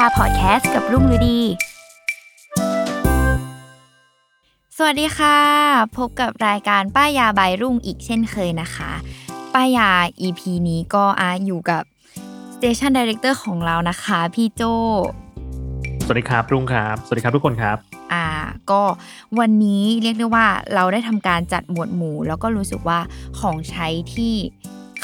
ป้ายยาพอดแคสต์กับรุ่งฤดี สวัสดีค่ะ พบกับรายการป้ายยาบายรุ่งอีกเช่นเคยนะคะ ป้ายยา EP นี้ก็อาอยู่กับ Station Director ของเรานะคะ พี่โจ สวัสดีครับรุ่งครับ สวัสดีครับทุกคนครับ อ่า ก็วันนี้เรียกได้ว่าเราได้ทำการจัดหมวดหมู่ แล้วก็รู้สึกว่าของใช้ที่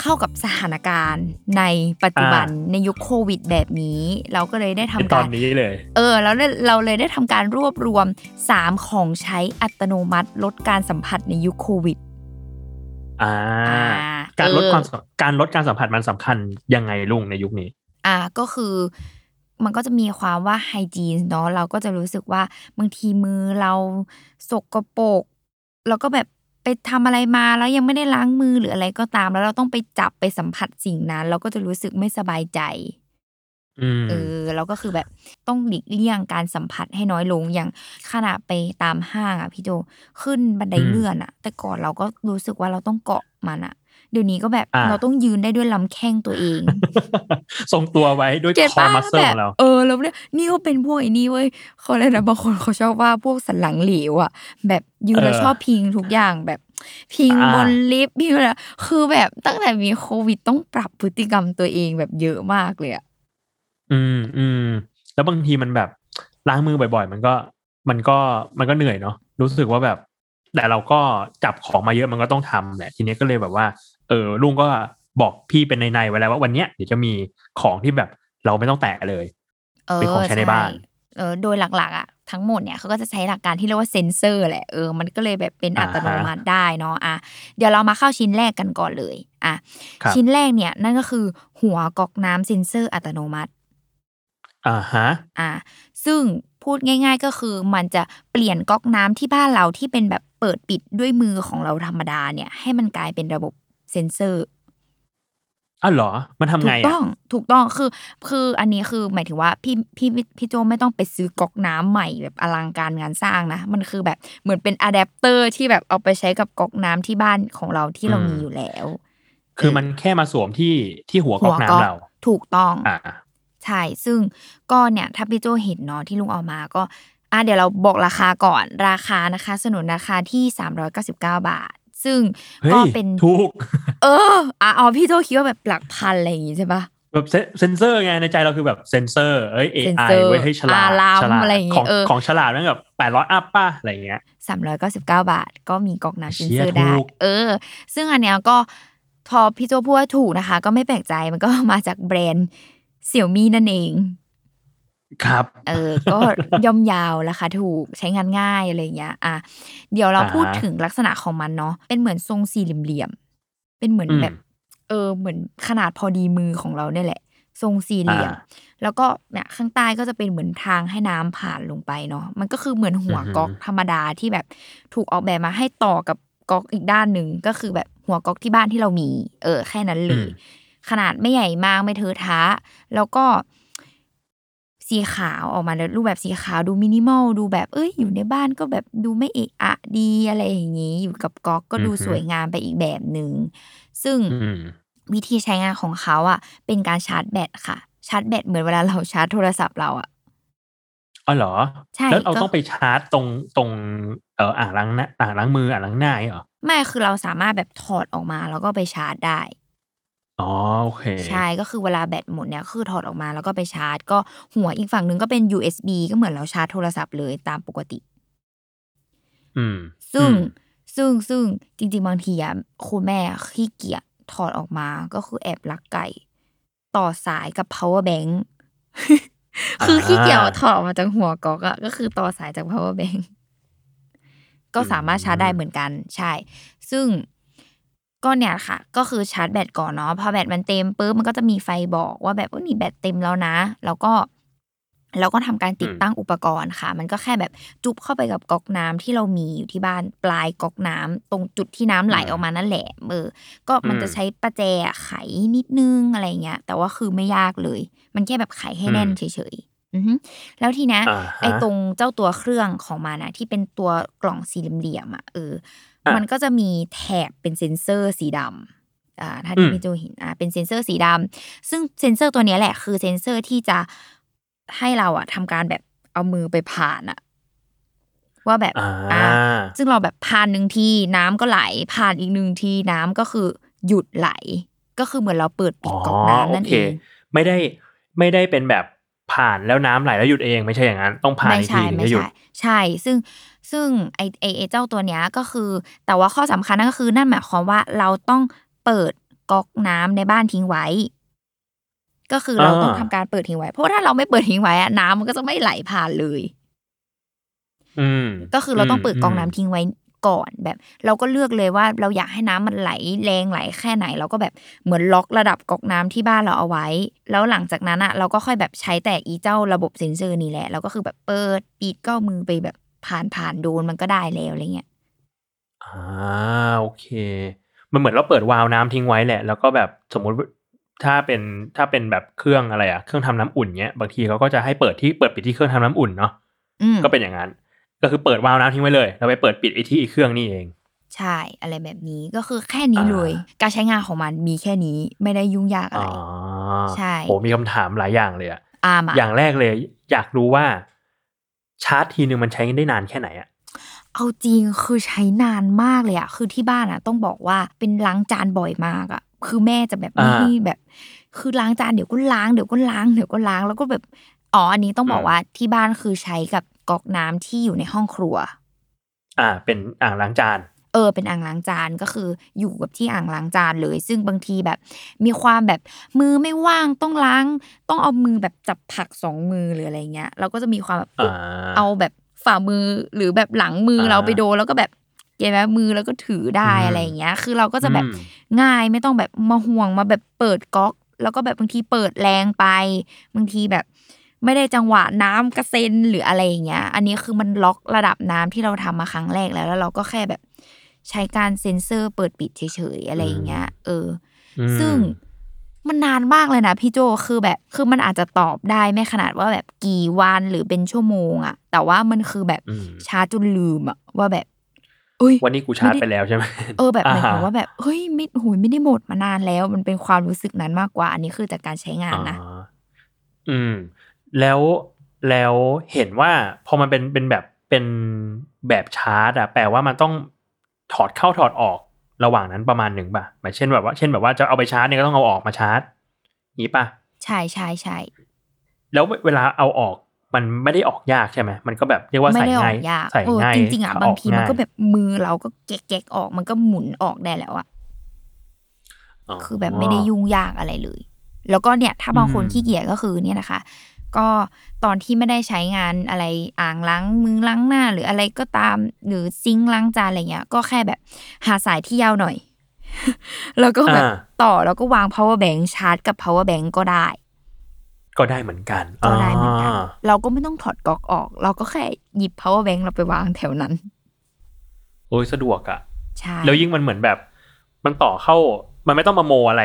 เข้ากับสถานการณ์ในปัจจุบันอ่าในยุคโควิดแบบนี้ เราก็เลยได้ทำในตกาอนรนี้เลย เออแล้วเราเลยได้ทำการรวบรวม 3 ของใช้อัตโนมัติลดการสัมผัสในยุคโควิดอ่าอ่าการลดเออความสัมการลดการสัมผัสมันสำคัญยังไงลุงในยุคนี้ อ่าก็คือมันก็จะมีความว่าไฮจีนเนาะเราก็จะรู้สึกว่าบางทีมือเราสกปรกแล้วก็แบบ ไปทำอะไรมาแล้วยังไม่ได้ล้างมือหรืออะไรก็ตาม แล้วเราต้องไปจับไปสัมผัสสิ่งนั้น เราก็จะรู้สึกไม่สบายใจอืมเออแล้วก็คือแบบต้องหลีกเลี่ยงการสัมผัสให้น้อยลงอย่างขณะไปตามห้างอะพี่โจขึ้นบันไดเลื่อนอะ แต่ก่อนเราก็รู้สึกว่าเราต้องเกาะมันอะ เดี๋ยวนี้ก็แบบอ่าเราต้องยืนได้ด้วยลำแข้งตัวเอง ทรงตัวไว้ด้วยเก็ตคอป้ามัสเซิลแบขบองเราเออแล้วเนี่ยนี่ก็เป็นพวกไอ้นี่เว้ยเขาเลยกนะบางคนเขาชอบว่าพวกสันหลังเหลวอะ แบบยืนแล้วเออชอบพิงทุกอย่างแบบพิงอ่าบนลิฟต์พิงอะไรคือแบบตั้งแต่มีโควิดต้องปรับพฤติกรรมตัวเองแบบเยอะมากเลยอะอืมอืมแล้วบางทีมันแบบล้างมือบ่อย ๆ มันก็มันก็มันก็เหนื่อยเนาะรู้สึกว่าแบบ แต่เราก็จับของมาเยอะมันก็ต้องทำแหละทีนี้ก็เลยแบบว่า เออลุงก็บอกพี่เป็นในๆไว้แล้วว่าวันเนี้ยเดี๋ยวจะมีของที่แบบเราไม่ต้องแตะเลยเออเป็นของใช้ในบ้านเออโดยหลักๆอะทั้งหมดเนี่ยเขาก็จะใช้หลักการที่เรียกว่าเซนเซอร์แหละเออมันก็เลยแบบเป็นอ่าอัตโนมัติได้เนาะอะเดี๋ยวเรามาเข้าชิ้นแรกกันก่อนเลยอะครับชิ้นแรกเนี่ยนั่นก็คือหัวก๊อกน้ำเซนเซอร์อัตโนมัติอ่าฮะอะซึ่งพูดง่าย ๆ ก็คือมันจะเปลี่ยนก๊อกน้ำที่บ้านเราที่เป็นแบบเปิดปิดด้วยมือของเราธรรมดาเนี่ย ให้มันกลายเป็นระบบเซนเซอร์อ้าวเหรอ มันทำไงอะ ถูกต้อง ถูกต้อง คือ คืออันนี้คือหมายถึงว่าพี่พี่พี่โจไม่ต้องไปซื้อก๊อกน้ำใหม่แบบอลังการงานสร้างนะ มันคือแบบเหมือนเป็นอะแดปเตอร์ที่แบบเอาไปใช้กับก๊อกน้ำที่บ้านของเราที่เรามีอยู่แล้ว คือมันแค่มาสวมที่ที่หัวก๊อกน้ำเรา ถูกต้อง อ่า ใช่ ซึ่งก็เนี่ยถ้าพี่โจเห็นเนาะที่ลุงเอามาก็อะเดี๋ยวเราบอกราคาก่อน ราคานะคะ สนนราคาที่ 399 บาท ซึ่งเฮ้ยก็เป็นถูก เอออะอ๋อพี่โจคิดว่าแบบหลักพันอะไรอย่างงี้ใช่ปะแบบเซเซนเซอร์ไงในใจเราคือแบบเซนเซอร์เอ้ยเซน AI เซอร์ไว้ให้ฉลาดอารัมฉลาดอะไรอย่างงี้ของเออของฉลาดแม่งแบบแปดร้อย up ป่ะอะไรอย่างเงี้ย399บาท ก็มีก๊อกน้ำเซนเชี่เซยอร์ได้ถูกเออ ซึ่งอันเนี้ยก็พอพี่โจพูดว่าถูกนะคะ ก็ไม่แปลกใจมันก็มาจากแบรนด์เสี่ยวมี่นั่นเอง ครับ เออ ก็ย่อมยาวราคาถูกใช้งานง่ายอะไรอย่างเงี้ย อะ เดี๋ยวเราอ่าฮะพูดถึงลักษณะของมันเนาะ เป็นเหมือนทรงสี่เหลี่ยมๆเป็นเหมือนอืมแบบ เออ เหมือนขนาดพอดีมือของเราเนี่ยแหละ ทรงสี่เหลี่ยมอ่าแล้วก็เนี่ยข้างใต้ก็จะเป็นเหมือนทางให้น้ำผ่านลงไปเนาะ มันก็คือเหมือนหัวอือหือก๊อกธรรมดาที่แบบถูกออกแบบมาให้ต่อกับก๊อกอีกด้านหนึ่งก็คือแบบหัวก๊อกที่บ้านที่เรามี เออ แค่นั้นเลย ขนาดไม่ใหญ่มากไม่เทอะทะ แล้วก็ สีขาวออกมาในรูปแบบสีขาวดูมินิมอลดูแบบเอ้ยอยู่ในบ้านก็แบบดูไม่เอะอะดีอะไรอย่างนี้ อยู่กับก๊อกก็ดูอือฮึสวยงามไปอีกแบบหนึ่งซึ่งอืมวิธีใช้งานของเขาอะ เป็นการชาร์จแบตค่ะ ชาร์จแบตเหมือนเวลาเราชาร์จโทรศัพท์เราอะอ๋อเหรอใช่แล้วเราก็ต้องไปชาร์จตรงตรงเอ่ออ่างล้างหน้าอ่างล้างมืออ่างล้างหน้าอย่างเงี้ยเหรอไม่คือเราสามารถแบบถอดออกมาแล้วก็ไปชาร์จได้ อ๋อ โอเค ใช่ ก็คือเวลาแบตหมดเนี่ยคือถอดออกมาแล้วก็ไปชาร์จ ก็หัวอีกฝั่งหนึ่งก็เป็น USB ก็เหมือนเราชาร์จโทรศัพท์เลยตามปกติ อืมซึ่งอืมซึ่งซึ่งจริง ๆ บางทีอะคุณแม่ขี้เกียจถอดออกมาก็คือแอบลักไก่ ต่อสายกับ power bank คือขี้เกียจเอาถอดออกมาจากหัวก๊อกอะก็คือต่อสายจาก power bank ก็สามารถชาร์จได้เหมือนกัน ใช่ ซึ่ง ก็เนี่ยค่ะ ก็คือชาร์จแบตก่อนเนาะพอแบตมันเต็มปุ๊บมันก็จะมีไฟบอกว่าแบบว่านี่แบตเต็มแล้วนะ แล้วก็เราก็ทำการติดตั้งอุปกรณ์ค่ะ มันก็แค่แบบจุบเข้าไปกับก๊อกน้ำที่เรามีอยู่ที่บ้านปลายก๊อกน้ำตรงจุดที่น้ำไหลออกมานั่นแหละเออก็มันจะใช้ประแจไขนิดนึงอะไรเงี้ยแต่ว่าคือไม่ยากเลย มันแค่แบบไขให้แน่นเฉยๆอือฮึแล้วทีเนี้ยอ่าฮะไอ้ตรงเจ้าตัวเครื่องของมันนะที่เป็นตัวกล่องสี่เหลี่ยมๆอะเอออะ มันก็จะมีแถบเป็นเซ็นเซอร์สีดำอ่าถ้าที่อืมพี่โจเห็นอ่าเป็นเซ็นเซอร์สีดำซึ่งเซ็นเซอร์ตัวเนี้ยแหละคือเซ็นเซอร์ที่จะให้เราอะทำการแบบเอามือไปผ่านอะว่าแบบอ่าซึ่งเราแบบผ่านหนึ่งทีน้ำก็ไหล ผ่านอีกหนึ่งทีน้ำก็คือหยุดไหล ก็คือเหมือนเราเปิดปิดก๊อกน้ำนั่นโอเอเคงไม่ได้ไม่ได้เป็นแบบ ผ่านแล้วน้ำไหลแล้วหยุดเองไม่ใช่อย่างนั้น ต้องผ่านไม่อีกทีใช่ถึงไม่จะหยุดใช่ใช่ ซึ่งซึ่งไอไอไอเจ้าตัวเนี้ยก็คือ แต่ว่าข้อสำคัญนั่นก็คือนั่นหมายความว่าเราต้องเปิดก๊อกน้ำในบ้านทิ้งไว้ ก็คือเราต้องอ่าทำการเปิดทิ้งไว้เพราะว่าถ้าเราไม่เปิดทิ้งไว้อะน้ำมันก็จะไม่ไหลผ่านเลย อืมก็คือเราต้องเปิดก๊อกน้ำมทิ้งไว้ ก่อนแบบ เราก็เลือกเลยว่าเราอยากให้น้ำมันไหลแรงไหลแค่ไหน เราก็แบบเหมือนล็อกระดับก๊อกน้ำที่บ้านเราเอาไว้ แล้วหลังจากนั้นอะเราก็ค่อยแบบใช้แต่อีเจ้าระบบเซ็นเซอร์นี่แหละเราก็คือแบบเปิดปิดก็เอามือไปแบบผ่านผ่านโดนมันก็ได้แล้วอะไรเงี้ยอ่าโอเค มันเหมือนเราเปิดวาล์วน้ำทิ้งไว้แหละ แล้วก็แบบสมมุติถ้าเป็นถ้าเป็นแบบเครื่องอะไรอะเครื่องทำน้ำอุ่นเนี้ยบางทีเขาก็จะให้เปิดที่เปิดปิดที่เครื่องทำน้ำอุ่นเนาะอืมก็เป็นอย่างนั้น ก็คือเปิดวาล์วน้ำทิ้งไว้เลย แล้วไปเปิดปิดไอ้ที่อีกเครื่องนี่เอง ใช่อะไรแบบนี้ก็คือแค่นี้อ่าเลย การใช้งานของมันมีแค่นี้ไม่ได้ยุ่งยากอะไรอ๋อใช่โหมีคำถามหลายอย่างเลยอะอามาอย่างแรกเลย อยากรู้ว่าชาร์จทีนึงมันใช้ได้นานแค่ไหนอะเอาจริงคือใช้นานมากเลยอะคือที่บ้านอะต้องบอกว่าเป็นล้างจานบ่อยมากอะคือแม่จะแบบไม่ให้แบบ คือล้างจานเดี๋ยวก็ล้างเดี๋ยวก็ล้างเดี๋ยวก็ล้างแล้วก็แบบอ๋ออันนี้ต้องบอกว่าที่บ้านคือใช้กับ ก๊อกน้ำที่อยู่ในห้องครัว อ่า เป็นอ่างล้างจานเออเป็นอ่างล้างจานก็คืออยู่กับที่อ่างล้างจานเลย ซึ่งบางทีแบบ มีความแบบมือไม่ว่างต้องล้าง ต้องเอามือแบบจับผักสองมือหรืออะไรเงี้ยเราก็จะมีความแบบอ่าเอาแบบฝ่ามือหรือแบบหลังมืออาเราไปโดนแล้วก็แบบเก็บไว้มือแล้วก็ถือได้อืมอะไรอย่างเงี้ย คือเราก็จะแบบอืมง่ายไม่ต้องแบบมาห่วงมาแบบเปิดก๊อก แล้วก็แบบบางทีเปิดแรงไป บางทีแบบ ไม่ได้จังหวะน้ำกระเซ็นหรืออะไรอย่างเงี้ย อันนี้คือมันล็อกระดับน้ำที่เราทำมาครั้งแรกแล้ว แล้วเราก็แค่แบบใช้การเซ็นเซอร์เปิดปิดเฉยๆอะไรอย่างเงี้ย เอออืมซึ่งมันนานมากเลยนะพี่โจคือแบบ คือมันอาจจะตอบได้ไม่ขนาดว่าแบบกี่วันหรือเป็นชั่วโมงอะแต่ว่ามันคือแบบอืมชาร์จจนลืมอะว่าแบบเอ้ยวันนี้กูชาร์จไปแล้วใช่ไหมเออแบบหมายถึงอ่าฮะว่าแบบเฮ้ยไม่โหยไม่ได้หมดมานานแล้ว มันเป็นความรู้สึกนั้นมากกว่า อันนี้คือจากการใช้งานนะอ่าอืม แล้วแล้วเห็นว่าพอมันเป็นเป็นแบบเป็นแบบชาร์จอะแปลว่ามันต้องถอดเข้าถอดออกระหว่างนั้นประมาณหนึ่งป่ะหมายเช่นแบบว่าเช่นแบบว่าจะเอาไปชาร์จเนี่ยก็ต้องเอาออกมาชาร์จงี้ป่ะใช่ใช่ใช่แล้วเวลาเอาออกมันไม่ได้ออกยากใช่ไหมมันก็แบบเรียกว่าไม่ใส่ได้ออง่ายกยากใส่เออง่ายจริงๆอะเอบางทีมันก็ง่ยแบบมือเราก็แก๊กๆออกมันก็หมุนออกได้แล้วอะคือแบบไม่ได้ยุ่งยากอะไรเลย แล้วก็เนี่ย ถ้าบางคนอืมขี้เกียจก็คือเนี่ยนะคะ ก็ตอนที่ไม่ได้ใช้งานอะไรอ่างล้างมือล้างหน้า หรืออะไรก็ตาม หรือซิงค์ล้างจานอะไรเงี้ย ก็แค่แบบหาสายที่ยาวหน่อย แล้วก็แบบอ่าต่อแล้วก็วาง power bank ชาร์จกับ power bank ก็ได้ ก็ได้เหมือนกันก็ได้เหมือนกันาเราก็ไม่ต้องถอดก๊อกออก เราก็แค่หยิบ power bank เราไปวางแถวนั้น โอ้ยสะดวกอะใช่แล้วยิ่งมันเหมือนแบบ มันต่อเข้า มันไม่ต้องมาโมอะไร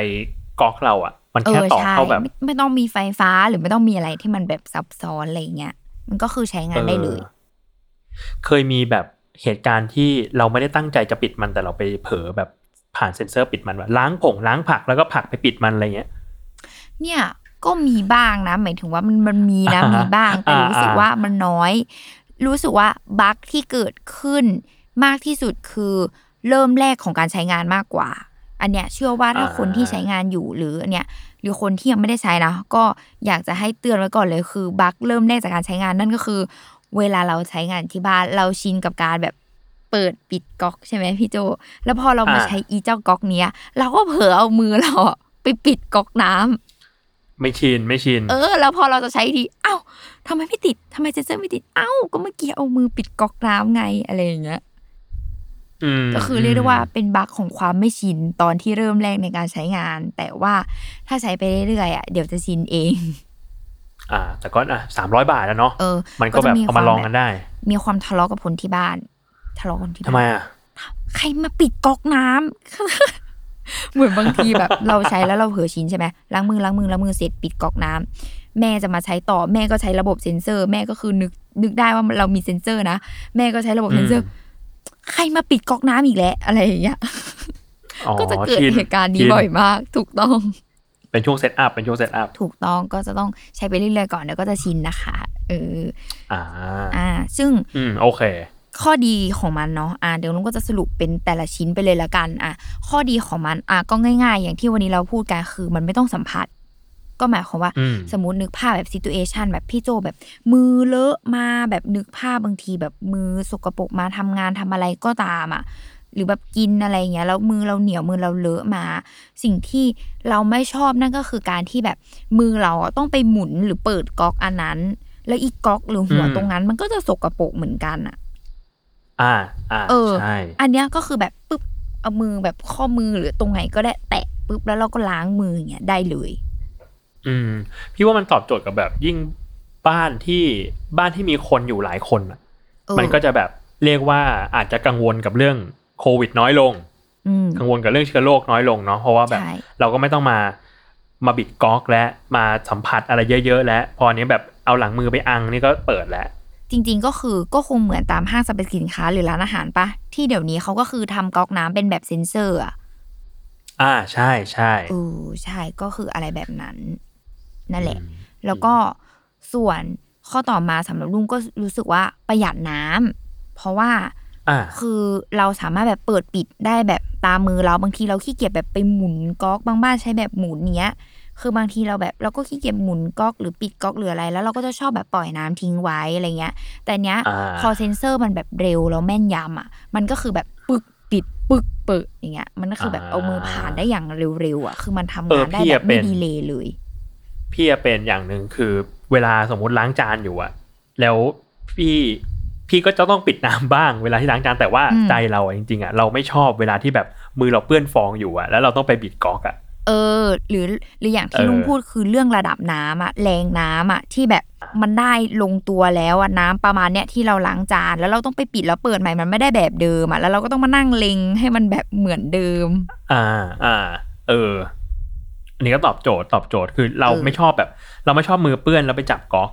ก๊อกเราอะ มันเอแค่อต่อใช่เข้าแบบไม่ไม่ต้องมีไฟฟ้าหรือไม่ต้องมีอะไรที่มันแบบซับซ้อนอะไรเงี้ยมันก็คือใช้งานได้เลยออเคยมีแบบเหตุการณ์ที่เราไม่ได้ตั้งใจจะปิดมันแต่เราไปเผลอแบบผ่านเซ็นเซอร์ปิดมันว่าล้างผงล้างผักแล้วก็ผักไปปิดมันอะไรเงี้ย เนี่ยก็มีบ้างนะ หมายถึงว่ามันมันมีนะอ่าฮะมีบ้างแต่อ่ารู้สึกอ่าว่ามันน้อย รู้สึกว่าบั๊กที่เกิดขึ้นมากที่สุดคือเริ่มแรกของการใช้งานมากกว่า อันเนี้ยเชื่อว่าถ้าคนที่ใช้งานอยู่หรืออันเนี้ยหรือคนที่ยังไม่ได้ใช้นะก็อยากจะให้เตือนไว้ก่อนเลยคือบั๊กเริ่มแรกจากการใช้งานนั่นก็คือ เวลาเราใช้งานที่บ้านเราชินกับการแบบเปิดปิดก๊อกใช่ไหมพี่โจ แล้วพอเรามาอ่าใช้อีเจ้าก๊อกเนี้ย เราก็เผลอเอามือเราอะไปปิดก๊อกน้ำไม่ชินไม่ชินเออ แล้วพอเราจะใช้ทีเอ้าทำไมไม่ติดทำไมเซนเซอร์ไม่ติดเอ้าก็เมื่อกี้เอามือปิดก๊อกน้ำไงอะไรอย่างเงี้ยม ก็คือเรียกได้ว่าเป็นบั๊กของความไม่ชินตอนที่เริ่มแรกในการใช้งาน แต่ว่าถ้าใช้ไปเรื่อยๆอะเดี๋ยวจะชินเอง อ่า แต่ก็อะสามร้อยบาทแล้วเนาะเออมันก็แบบจะเอามาลองกันได้ มีความทะเลาะกับคนที่บ้าน ทะเลาะกันที่ทำไมบ้านอะใครมาปิดก๊อกน้ำเหมือนบางทีแบบ เราใช้แล้วเราเผลอชินใช่ไหมล้างมือล้างมือล้างมือเสร็จปิดก๊อกน้ำแม่จะมาใช้ต่อแม่ก็ใช้ระบบเซ็นเซอร์ แม่ก็คือนึกนึกได้ว่าเรามีเซ็นเซอร์นะแม่ก็ใช้ระบบเซ็นเซอร์ ใครมาปิดก๊อกน้ำอีกแล้วอะไรอย่างเงี้ยอ๋อก็จะเกิดชินเหตุการณ์นี้ชินบ่อยมาก ถูกต้อง เป็นช่วง set up เป็นช่วง set upถูกต้องก็จะต้องใช้ไปเรื่อยๆก่อนเดี๋ยวก็จะชินนะคะเอออ่าอ่า ซึ่งอืมโอเค ข้อดีของมันเนาะอ่าเดี๋ยวลุงก็จะสรุปเป็นแต่ละชิ้นไปเลยละกัน อะ ข้อดีของมันอะก็ง่าย ๆ อย่างที่วันนี้เราพูดกันคือ มันไม่ต้องสัมผัส ก็หมายความว่าอืมสมมตินึกภาพแบบซิ t u เอชันแบบพี่โจแบบมือเลอะมาแบบนึกภาพบางทีแบบมือสกปรกมาทำงานทำอะไรก็ตามอะหรือแบบกินอะไรเงี้ยแล้วมือเราเหนียวมือเราเลอะมา สิ่งที่เราไม่ชอบนั่นก็คือการที่แบบมือเราอะต้องไปหมุนหรือเปิดก๊อกอันนั้น แล้วอีกก๊อกหรือหัวอืมตรงนั้น มันก็จะสกปรกเหมือนกันอะ อ่าอ่าเออใช่อันเนี้ยก็คือแบบปุ๊บเอามือแบบข้อมือหรือตรงไหนก็ได้แตะปุ๊บแล้วเราก็ล้างมืออย่างเงี้ยได้เลย อืม พี่ว่ามันตอบโจทย์กับแบบยิ่งบ้านที่บ้านที่มีคนอยู่หลายคนอะเออมันก็จะแบบเรียกว่าอาจจะกังวลกับเรื่องโควิดน้อยลงอืมกังวลกับเรื่องเชื้อโรคน้อยลงเนาะเพราะว่าแบบใช่เราก็ไม่ต้องมามาบิดก๊อกและมาสัมผัสอะไรเยอะ ๆ แล้วพออันนี้แบบเอาหลังมือไปอังนี่ก็เปิดแล้ว จริง ๆ ก็คือก็คงเหมือนตามห้างสรรพสินค้าหรือร้านอาหารปะที่เดี๋ยวนี้เขาก็คือทำก๊อกน้ำเป็นแบบเซ็นเซอร์อะอ่าใช่ใช่เออใช่ก็คืออะไรแบบนั้น นั่นแหละอืมแล้วก็ส่วนข้อต่อมาสำหรับลุงก็รู้สึกว่าประหยัดน้ำเพราะว่าอ่าคือเราสามารถแบบเปิดปิดได้แบบตามมือเราบางทีเราขี้เกียจแบบไปหมุนก๊อกบางบ้านใช้แบบหมุนเนี้ย คือบางทีเราแบบเราก็ขี้เกียจหมุนก๊อกหรือปิดก๊อกหรืออะไร แล้วเราก็จะชอบแบบปล่อยน้ำทิ้งไว้อะไรเงี้ย แต่เนี้ยอ่าพอเซนเซอร์มันแบบเร็วแล้วแม่นยำอะ มันก็คือแบบปึกปิดปึกเปิดอย่างเงี้ย มันก็คือแบบเอามือผ่านได้อย่างเร็วๆอะ คือมันทำงานได้แบบไม่ดีเลยเลย พี่อะเป็นอย่างหนึ่งคือเวลาสมมุติล้างจานอยู่อะแล้วพี่พี่ก็จะต้องปิดน้ำบ้างเวลาที่ล้างจานแต่ว่าอืมใจเราอะจริงๆอะเราไม่ชอบเวลาที่แบบมือเราเปื้อนฟองอยู่อะแล้วเราต้องไปบิดก๊อกอะเออ หรือหรืออย่างที่เออลุงพูดคือเรื่องระดับน้ำอะแรงน้ำอะที่แบบมันได้ลงตัวแล้วอะน้ำประมาณเนี้ยที่เราล้างจานแล้วเราต้องไปปิดแล้วเปิดใหม่มันไม่ได้แบบเดิมอะแล้วเราก็ต้องมานั่งเล็งให้มันแบบเหมือนเดิม อ่าอ่า เออ อันนี้ก็ตอบโจทย์ตอบโจทย์คือเราเออไม่ชอบแบบ เราไม่ชอบมือเปื้อนแล้วไปจับก๊อก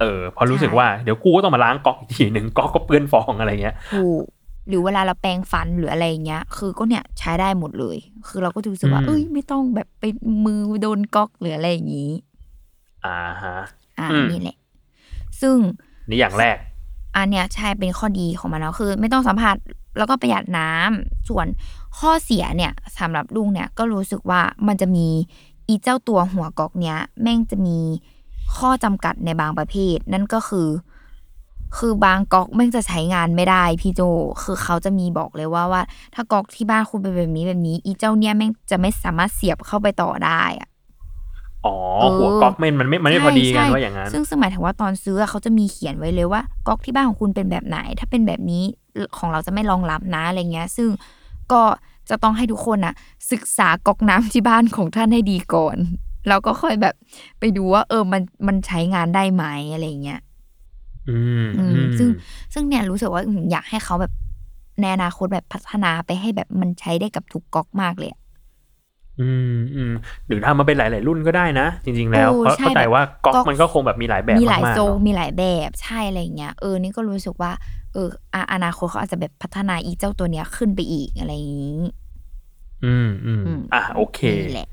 เออเพอรู้สึกใช่ว่าเดี๋ยวกูก็ต้องมาล้างก๊อกอีกทีหนึ่งก๊อกก็เปื้อนฟองอะไรเงี้ยถูกหรือเวลาเราแปรงฟันหรืออะไรอย่างเงี้ย คือก็เนี่ยใช้ได้หมดเลย คือเราก็จะรู้สึกว่าอืมเอ้ยไม่ต้องแบบไปมือโดนก๊อกหรืออะไรอย่างงี้ อ่าฮะอ่าอืมนี่แหละ ซึ่งนี่อย่างแรก อันเนี้ยใช่เป็นข้อดีของมันแล้วคือ ไม่ต้องสัมผัสแล้วก็ประหยัดน้ำส่วน ข้อเสียเนี่ยสำหรับลุงเนี่ยก็รู้สึกว่ามันจะมีอีเจ้าตัวหัวก๊อกเนี้ย แม่งจะมีข้อจำกัดในบางประเภท นั่นก็คือ คือบางก๊อกแม่งจะใช้งานไม่ได้พี่โจ คือเขาจะมีบอกเลยว่าว่า ถ้าก๊อกที่บ้านคุณเป็นแบบนี้แบบนี้ อีเจ้าเนี่ยแม่งจะไม่สามารถเสียบเข้าไปต่อได้อะอ๋อเออหัวก๊อกไม่มันไม่มันไม่พอดีกันใช่ว่าอย่างนั้นซึ่งซึ่งหมายถึงว่าตอนซื้ออะเขาจะมีเขียนไว้เลยว่าก๊อกที่บ้านของคุณเป็นแบบไหน ถ้าเป็นแบบนี้ของเราจะไม่รองรับนะอะไรเงี้ย ซึ่งก็ จะต้องให้ทุกคนอะศึกษาก๊อกน้ำที่บ้านของท่านให้ดีก่อน แล้วก็ค่อยแบบไปดูว่า เออมันมันใช้งานได้ไหมอะไรเงี้ยอืมอืมอืมซึ่งซึ่งเนี่ยรู้สึกว่าอืมอยากให้เขาแบบในอนาคตแบบพัฒนาไปให้แบบมันใช้ได้กับทุกก๊อกมากเลยอะอืมอืมหรือทำมาเป็นหลาย ๆ รุ่นก็ได้นะ จริง ๆ แล้วโอ้เพราะใช่เข้าใจแบบว่าก๊อกก๊อกมันก็คงแบบมีหลายแบบมีหลายมากๆทรงเนอะมีหลายแบบใช่อะไรเงี้ยเออนี่ก็รู้สึกว่า เอออะอนาคตเขาอาจจะแบบพัฒนาอีเจ้าตัวเนี้ยขึ้นไปอีกอะไรอย่างนี้อืมอืมอืมอะโอเคนี่แหละ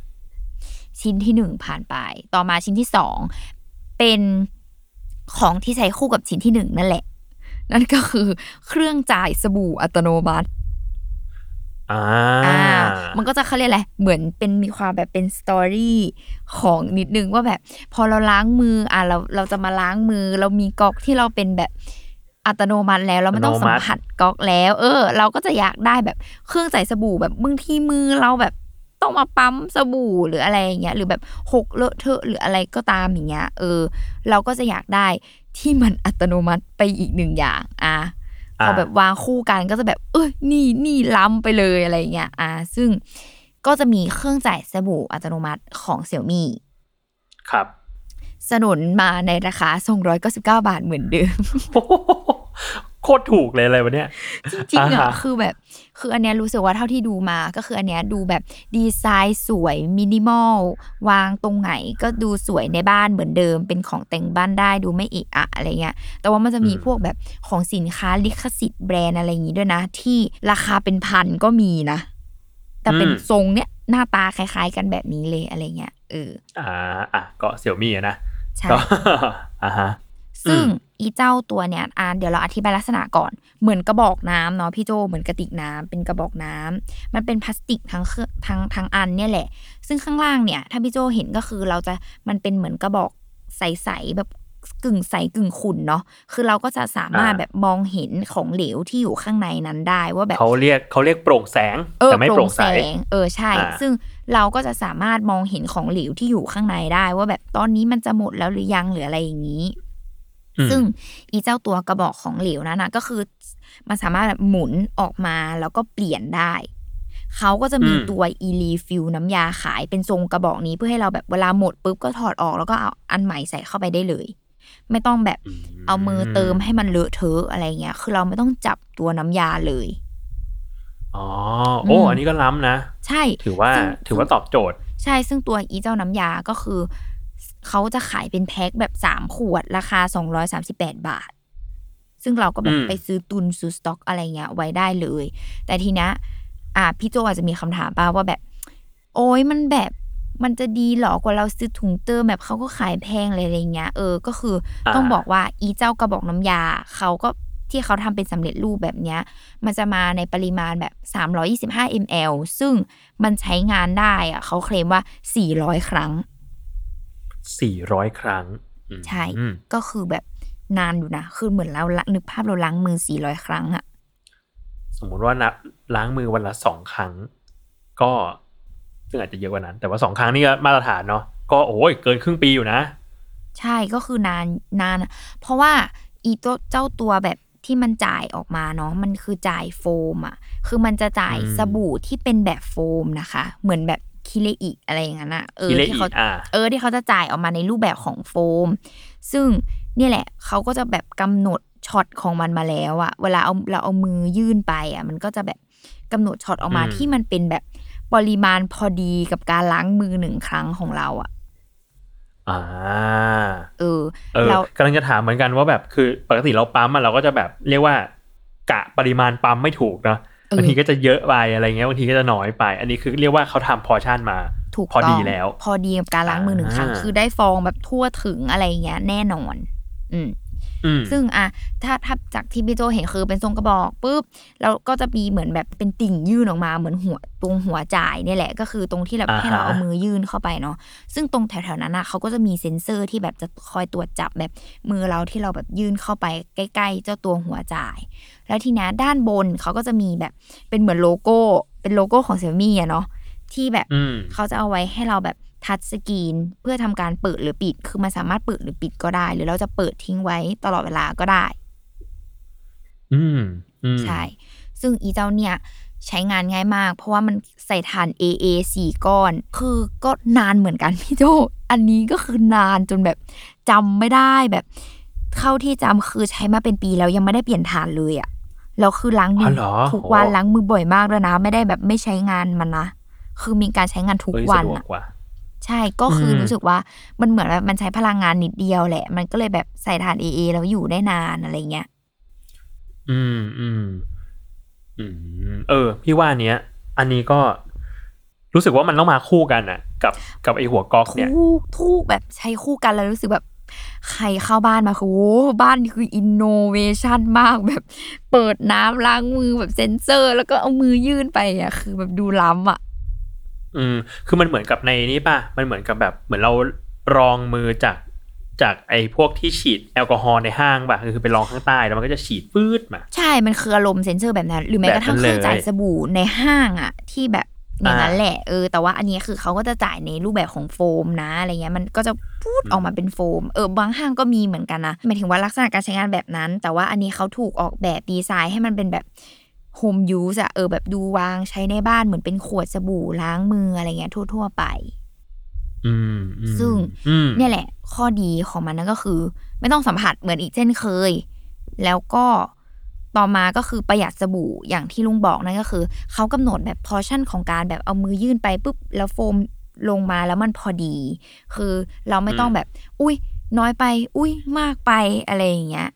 ชิ้นที่หนึ่งผ่านไป ต่อมาชิ้นที่สองเป็นของที่ใช้คู่กับชิ้นที่หนึ่งนั่นแหละ นั่นก็คือเครื่องจ่ายสบู่อัตโนมัติอ่าอ่ามันก็จะเขาเรียกอะไร เหมือนเป็นมีความแบบเป็นสตอรี่ของนิดนึงว่าแบบ พอเราล้างมือ อะเราเราจะมาล้างมือ เรามีก๊อกที่เราเป็นแบบ อัตโนมัติแล้วแล้วมันต้องอัตโนสัมัมติผัสก๊อกแล้ว เออ เราก็จะอยากได้แบบเครื่องใส่สบู่แบบบางทีมือเราแบบต้องมาปั๊มสบู่หรืออะไรอย่างเงี้ยหรือแบบหกเลอะเทอะหรืออะไรก็ตามอย่างเงี้ยเออ เราก็จะอยากได้ที่มันอัตโนมัติไปอีกหนึ่งอย่าง อะพอแบบวางคู่กันก็จะแบบ เอ้ยนี่นี่ล้ำไปเลยอะไรอย่างเงี้ยอะซึ่งก็จะมีเครื่องจ่ายสบู่อัตโนมัติของเสี่ยวมี่ครับสนุนมาในราคา 299 บาทเหมือนเดิม โคตรถูกเลยอะไรวะเนี่ยจริงๆอ่าอะฮะคือแบบ คืออันเนี้ยรู้สึกว่าเท่าที่ดูมาก็คืออันเนี้ยดูแบบดีไซน์สวยมินิมอลวางตรงไหนก็ดูสวยในบ้านเหมือนเดิม เป็นของแต่งบ้านได้ดูไม่เอะอะอะไรเงี้ย แต่ว่ามันจะมีพวกแบบของสินค้าลิขสิทธิ์แบรนด์อะไรอย่างงี้ด้วยนะ ที่ราคาเป็นพันก็มีนะ แต่เป็นอืมทรงเนี้ยหน้าตาคล้าย ๆ กันแบบนี้เลยอะไรเงี้ยเอออ่าอะก็เสี่ยวมี่อะนะใช่ก็อ่าฮะซึ่ง อืมอีเจ้าตัวเนี้ยอ่าเดี๋ยวเราอธิบายลักษณะก่อน เหมือนกระบอกน้ำเนาะพี่โจเหมือนกระติกน้ำเป็นกระบอกน้ำมันเป็นพลาสติกทั้งเครื่องทั้งทั้งอันเนี่ยแหละ ซึ่งข้างล่างเนี่ย ถ้าพี่โจเห็นก็คือเราจะมันเป็นเหมือนกระบอกใสๆแบบกึ่งใสกึ่งขุ่นเนาะ คือเราก็จะสามารถอ่าแบบมองเห็นของเหลวที่อยู่ข้างในนั้นได้ว่าแบบเขาเรียกเขาเรียกโปร่งแสงเออแต่ไม่โปร่งใสง เออใช่อ่าซึ่งเราก็จะสามารถมองเห็นของเหลวที่อยู่ข้างในได้ ว่าแบบตอนนี้มันจะหมดแล้วหรือยังหรืออะไรอย่างนี้อืม ซึ่งอีเจ้าตัวกระบอกของเหลวนั้นนะก็คือ มันสามารถแบบหมุนออกมาแล้วก็เปลี่ยนได้เขาก็จะมีอืมตัวอีรีฟิลน้ำยาขายเป็นทรงกระบอกนี้เพื่อให้เราแบบเวลาหมดปุ๊บก็ถอดออกแล้วก็เอาอันใหม่ใส่เข้าไปได้เลย ไม่ต้องแบบเอามือเติมให้มันเลอะเทอะอะไรเงี้ย คือเราไม่ต้องจับตัวน้ำยาเลยอ๋อโอ้อืมอันนี้ก็ล้ำนะ ใช่ ถือว่าซึ่งถือว่าตอบโจทย์ ใช่ซึ่งตัวอีเจ้าน้ำยาก็คือ เขาจะขายเป็นแพ็คแบบสามขวดราคาสองร้อยสามสิบแปดบาท ซึ่งเราก็แบบอืมไปซื้อตุนซื้อสต็อกอะไรเงี้ยไว้ได้เลย แต่ทีเนี้ยอ่าพี่โจอาจจะมีคำถามป่าว่าแบบ โอ้ยมันแบบมันจะดีเหรอกว่าเราซื้อถุงเติมแบบเขาก็ขายแพงเลยอะไรเงี้ยเออก็คืออาต้องบอกว่าอีเจ้ากระบอกน้ำยาเขาก็ที่เขาทำเป็นสำเร็จรูปแบบเนี้ย มันจะมาในปริมาณแบบ 325 ml ซึ่งมันใช้งานได้อะเขาเคลมว่า 400 ครั้ง สี่ร้อยครั้งอืมใช่อืมก็คือแบบนานอยู่นะ คือเหมือนเราละนึกภาพเราล้างมือ 400 ครั้งอะสมมุติว่านับล้างมือวันละสองครั้ง ก็ซึ่งอาจจะเยอะกว่านั้น แต่ว่าสองครั้งนี่ก็มาตรฐานเนาะก็โอ้ยเกินครึ่งปีอยู่นะ ใช่ก็คือนานนานอะเพราะว่าอีตัวเจ้าตัวแบบที่มันจ่ายออกมาเนาะมันคือจ่ายโฟมอะคือมันจะจ่ายอืมสบู่ที่เป็นแบบโฟมนะคะ เหมือนแบบ คิเลอิอะไรอย่างนั้นอะเออกิเลที่อีเขาอ่าเออที่เขาจะจ่ายออกมาในรูปแบบของโฟม ซึ่งเนี่ยแหละเขาก็จะแบบกำหนดช็อตของมันมาแล้วอะเวลาเอาเราเอามือยื่นไปอะมันก็จะแบบกำหนดช็อตออกมาอืมที่มันเป็นแบบปริมาณพอดีกับการล้างมือหนึ่งครั้งของเราอะอ่าเออเออเรากำลังจะถามเหมือนกันว่าแบบคือปกติเราปั๊มอะเราก็จะแบบเรียกว่ากะปริมาณปั๊มไม่ถูกเนาะเออ บางทีก็จะเยอะไปอะไรเงี้ยบางทีก็จะน้อยไป อันนี้คือเรียกว่าเขาทำพอชั่นมาถูกพอต้ดีองแล้ว พอดีกับการล้างมือหนึ่งครั้งอ่าคือได้ฟองแบบทั่วถึงอะไรเงี้ยแน่นอน อืมอืม ซึ่งอะถ้าถ้าจากที่พี่โจเห็นคือเป็นทรงกระบอกปุ๊บแล้วก็จะมีเหมือนแบบเป็นติ่งยื่นออกมาเหมือนหัวตรงหัวจ่ายเนี่ยแหละ ก็คือตรงที่แบบอ่าฮะให้เราเอามือยื่นเข้าไปเนาะซึ่งตรงแถวๆนั้นนะเขาก็จะมีเซ็นเซอร์ที่แบบจะคอยตรวจจับแบบมือเราที่เราแบบยื่นเข้าไปใกล้ ๆ เจ้าตัวหัวจ่าย แล้วทีนี้ด้านบนเขาก็จะมีแบบเป็นเหมือนโลโก้เป็นโลโก้ของ Xiaomi อะเนาะที่แบบอืมเขาจะเอาไว้ให้เราแบบ ทัชสกรีนเพื่อทำการเปิดหรือปิด คือมันสามารถเปิดหรือปิดก็ได้ หรือเราจะเปิดทิ้งไว้ตลอดเวลาก็ได้ อืมอืมใช่ ซึ่งอีเจ้าเนี่ยใช้งานง่ายมาก เพราะว่ามันใส่ถ่าน AA สี่ก้อน คือก็นานเหมือนกันพี่โจ อันนี้ก็คือนานจนแบบจำไม่ได้แบบ เข้าที่จำคือใช้มาเป็นปีแล้วยังไม่ได้เปลี่ยนถ่านเลยอะแล้วคือล้างมือ๋ออเหรอทุกวันโอ้ล้างมือบ่อยมากแล้วนะ ไม่ได้แบบไม่ใช้งานมันนะ คือมีการใช้งานทุกเฮ้ยวัสะนดวกอะกว่า ใช่ก็คืออมรู้สึกว่ามันเหมือนแบบมันใช้พลังงานนิดเดียวแหละ มันก็เลยแบบใส่ถ่าน AA แล้วอยู่ได้นานอะไรเงี้ยอืมอืมอืมเออ พี่ว่าอันเนี้ย อันนี้ก็รู้สึกว่ามันต้องมาคู่กันอะ กับกับไอหัวก๊อกเนี่ยทูกทูกแบบใช้คู่กันแล้วรู้สึกแบบ ใครเข้าบ้านมาคือโอ้บ้านนี่คืออินโนเวชันมากแบบเปิดน้ำล้างมือแบบเซ็นเซอร์ แล้วก็เอามือยื่นไปอะ คือแบบดูล้ำอะ อืมคือมันเหมือนกับในนี้ป่ะ มันเหมือนกับแบบเหมือนเรารองมือจากจากไอ้พวกที่ฉีดแอลกอฮอล์ในห้างป่ะคือไปลองข้างใต้แล้วมันก็จะฉีดปื๊ดมา ใช่ มันคืออารมณ์เซนเซอร์แบบนั้น หรือแม้กระทั่งแบบเคนั้นเลยรื่องจ่ายสบู่ในห้างอะ ที่แบบอย่างนั้นอ่าแหละเออแต่ว่าอันนี้คือเขาก็จะจ่ายในรูปแบบของโฟมนะอะไรเงี้ยมันก็จะพูดอืมออกมาเป็นโฟมเออบางห้างก็มีเหมือนกันนะหมายถึงว่าลักษณะการใช้งานแบบนั้น แต่ว่าอันนี้เขาถูกออกแบบดีไซน์ให้มันเป็นแบบ โฮมยูสอะเออแบบดูวางใช้ในบ้านเหมือนเป็นขวดสบู่ล้างมืออะไรเงี้ยทั่ว ๆ ไปอืมอืมซึ่งอืมเนี่ยแหละ ข้อดีของมันนั่นก็คือ ไม่ต้องสัมผัสเหมือนอีกเช่นเคย แล้วก็ต่อมาก็คือประหยัดสบู่อย่างที่ลุงบอกนั่นก็คือ เขากำหนดแบบพอชั่นของการแบบเอามือยื่นไปปุ๊บแล้วโฟมลงมาแล้วมันพอดี คือเราไม่ต้องแบบ อุ้ยน้อยไป อุ้ยมากไปอะไรอย่างเงี้ย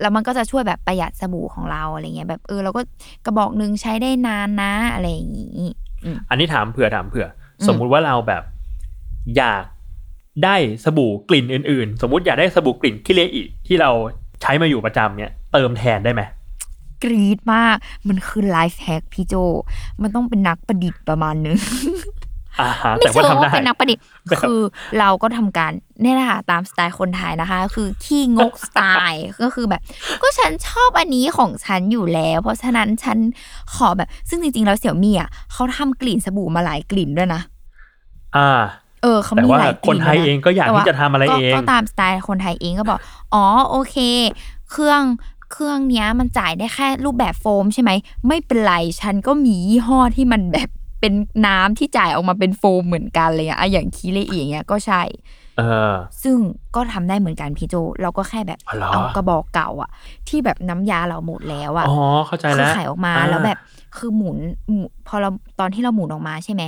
แล้วมันก็จะช่วยแบบประหยัดสบู่ของเราอะไรเงี้ยแบบเออเราก็กระบอกหนึ่งใช้ได้นานนะอะไรอย่างงี้อันนี้ถามเผื่อถามเผื่ออมสมมุติว่าเราแบบอยากได้สบู่กลิ่นอื่นๆ สมมุติอยากได้สบู่กลิ่นคิเลอิที่เราใช้มาอยู่ประจำเนี่ยเติมแทนได้ไหมกรี๊ดมาก มันคือไลฟ์แฮกพี่โจ มันต้องเป็นนักประดิษฐ์ประมาณนึงอ่าฮะไม่ แต่ว่าเชิงทำว่าได้เป็นนักประดิษฐ์แบบคือเราก็ทำการเนี่ยแหละค่ะตามสไตล์คนไทยนะคะ คือขี้งกสไตล์ก็คือแบบ ก็ฉันชอบอันนี้ของฉันอยู่แล้ว เพราะฉะนั้นฉันขอแบบ ซึ่งจริงๆ แล้วเสี่ยวมี่อะเขาทำกลิ่นสบู่มาหลายกลิ่นด้วยนะอ่าเออเขาแต่มีว่าหลายกคนลิ่นไทยนะเองก็อยากแต่ว่าที่จะทำอะไรเองก็ตามสไตล์คนไทยเองก็บอก อ๋อโอเค เครื่องเครื่องเนี้ยมันจ่ายได้แค่รูปแบบโฟมใช่ไหม ไม่เป็นไร ฉันก็มียี่ห้อที่มันแบบ เป็นน้ำที่จ่ายออกมาเป็นโฟมเหมือนกันเลยอะอะอย่างคีเลอีอย่างเงี้ยก็ใช่เออซึ่งก็ทำได้เหมือนกันพี่โจ เราก็แค่แบบอ๋อเหรอเอากระบอกเก่าอะที่แบบน้ำยาเราหมดแล้วอะอ๋อเข้าใจคืแล้วขายออกมาอ่แล้วแบบคือหมุนหมุนพอเราตอนที่เราหมุนออกมาใช่ไหม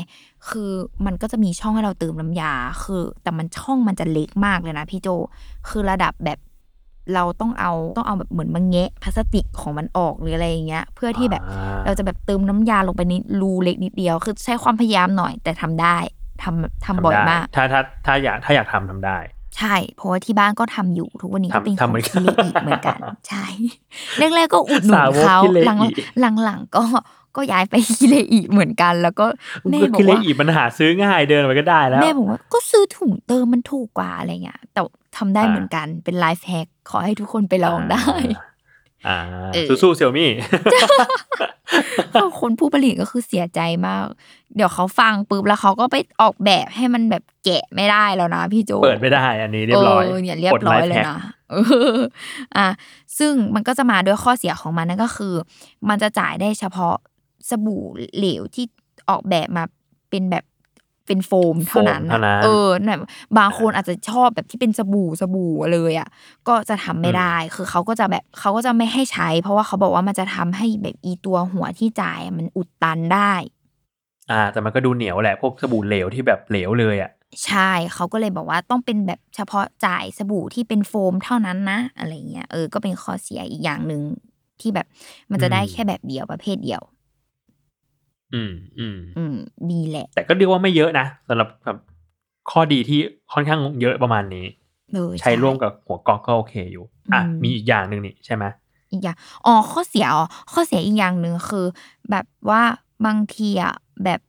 คือมันก็จะมีช่องให้เราเติมน้ำยา คือ แต่มันช่องมันจะเล็กมากเลยนะพี่โจ คือระดับแบบ เราต้องเอาต้องเอาแบบเหมือนมาแงะพลาสติกของมันออกหรืออะไรอย่างเงี้ย เพื่อที่แบบอ่าเราจะแบบเติมน้ำยาลงไปในรูเล็กนิดเดียว คือใช้ความพยายามหน่อยแต่ทำได้ทำทำบ่อยได้มาก ถ้าถ้าถ้าอยากถ้าอยากทำทำได้ ใช่ เพราะว่าที่บ้านก็ทำอยู่ทุกวันนี้ก็ทำเป็นขทำองเหมือนกันคิเลอีเหมือนกัน ใช่แรกๆก็อุดหนุนสาวกเขาคิเลอิหลังหลังๆก็ก็ย้ายไปคิเลอีเหมือนกัน แล้วก็แม่บอคือกเลว่าอีมันหาซื้อง่ายเดินไปก็ได้แล้วแม่บอกว่าก็ซื้อถุงเติมมันถูกกว่าอะไรเงี้ยแต่ ทำได้อ่าเหมือนกันเป็นไลฟ์แฮกขอให้ทุกคนไปลองได้อ่าเออสู้ๆเซี่ยมี่เพราะคนผู้ผลิตก็คือเสียใจมาก เดี๋ยวเขาฟังปุ๊บแล้วเขาก็ไปออกแบบให้มันแบบแกะไม่ได้แล้วนะพี่โจ เปิดไม่ได้ อันนี้เรียบร้อยเนี่ยเรียบร้อยเลยนะเอออะซึ่งมันก็จะมาด้วยข้อเสียของมันนั่นก็คือ มันจะจ่ายได้เฉพาะสบู่เหลวที่ออกแบบมาเป็นแบบ เป็นโฟมเท่านั้นโฟมเท่านั้นเออแบบบางคนอาจจะชอบแบบที่เป็นสบู่สบู่เลยอะก็จะทำไม่ได้ คือเขาก็จะแบบเขาก็จะไม่ให้ใช้ เพราะว่าเขาบอกว่ามันจะทำให้แบบอีตัวหัวที่จ่ายอะมันอุดตันได้ อ่า แต่มันก็ดูเหนียวแหละพวกสบู่เหลวที่แบบเหลวเลยอะใช่เขาก็เลยบอกว่าต้องเป็นแบบเฉพาะจ่ายสบู่ที่เป็นโฟมเท่านั้นนะ อะไรเงี้ยเออก็เป็นข้อเสียอีกอย่างหนึ่งที่แบบมันจะได้อืมแค่แบบเดียวประเภทเดียว อืมอืมอืมดีแหละ แต่ก็เรียกว่าไม่เยอะนะสำหรับแบบข้อดีที่ค่อนข้างเยอะประมาณนี้เออใช้ร่วมกับหัวก๊อกก็โอเคอยู่ อะอืมมีอีกอย่างหนึ่งนี่ใช่ไหมอีกอย่างอ๋อข้อเสียอ๋อข้อเสียอีกอย่างหนึ่งคือ แบบว่าบางทีอะแบบ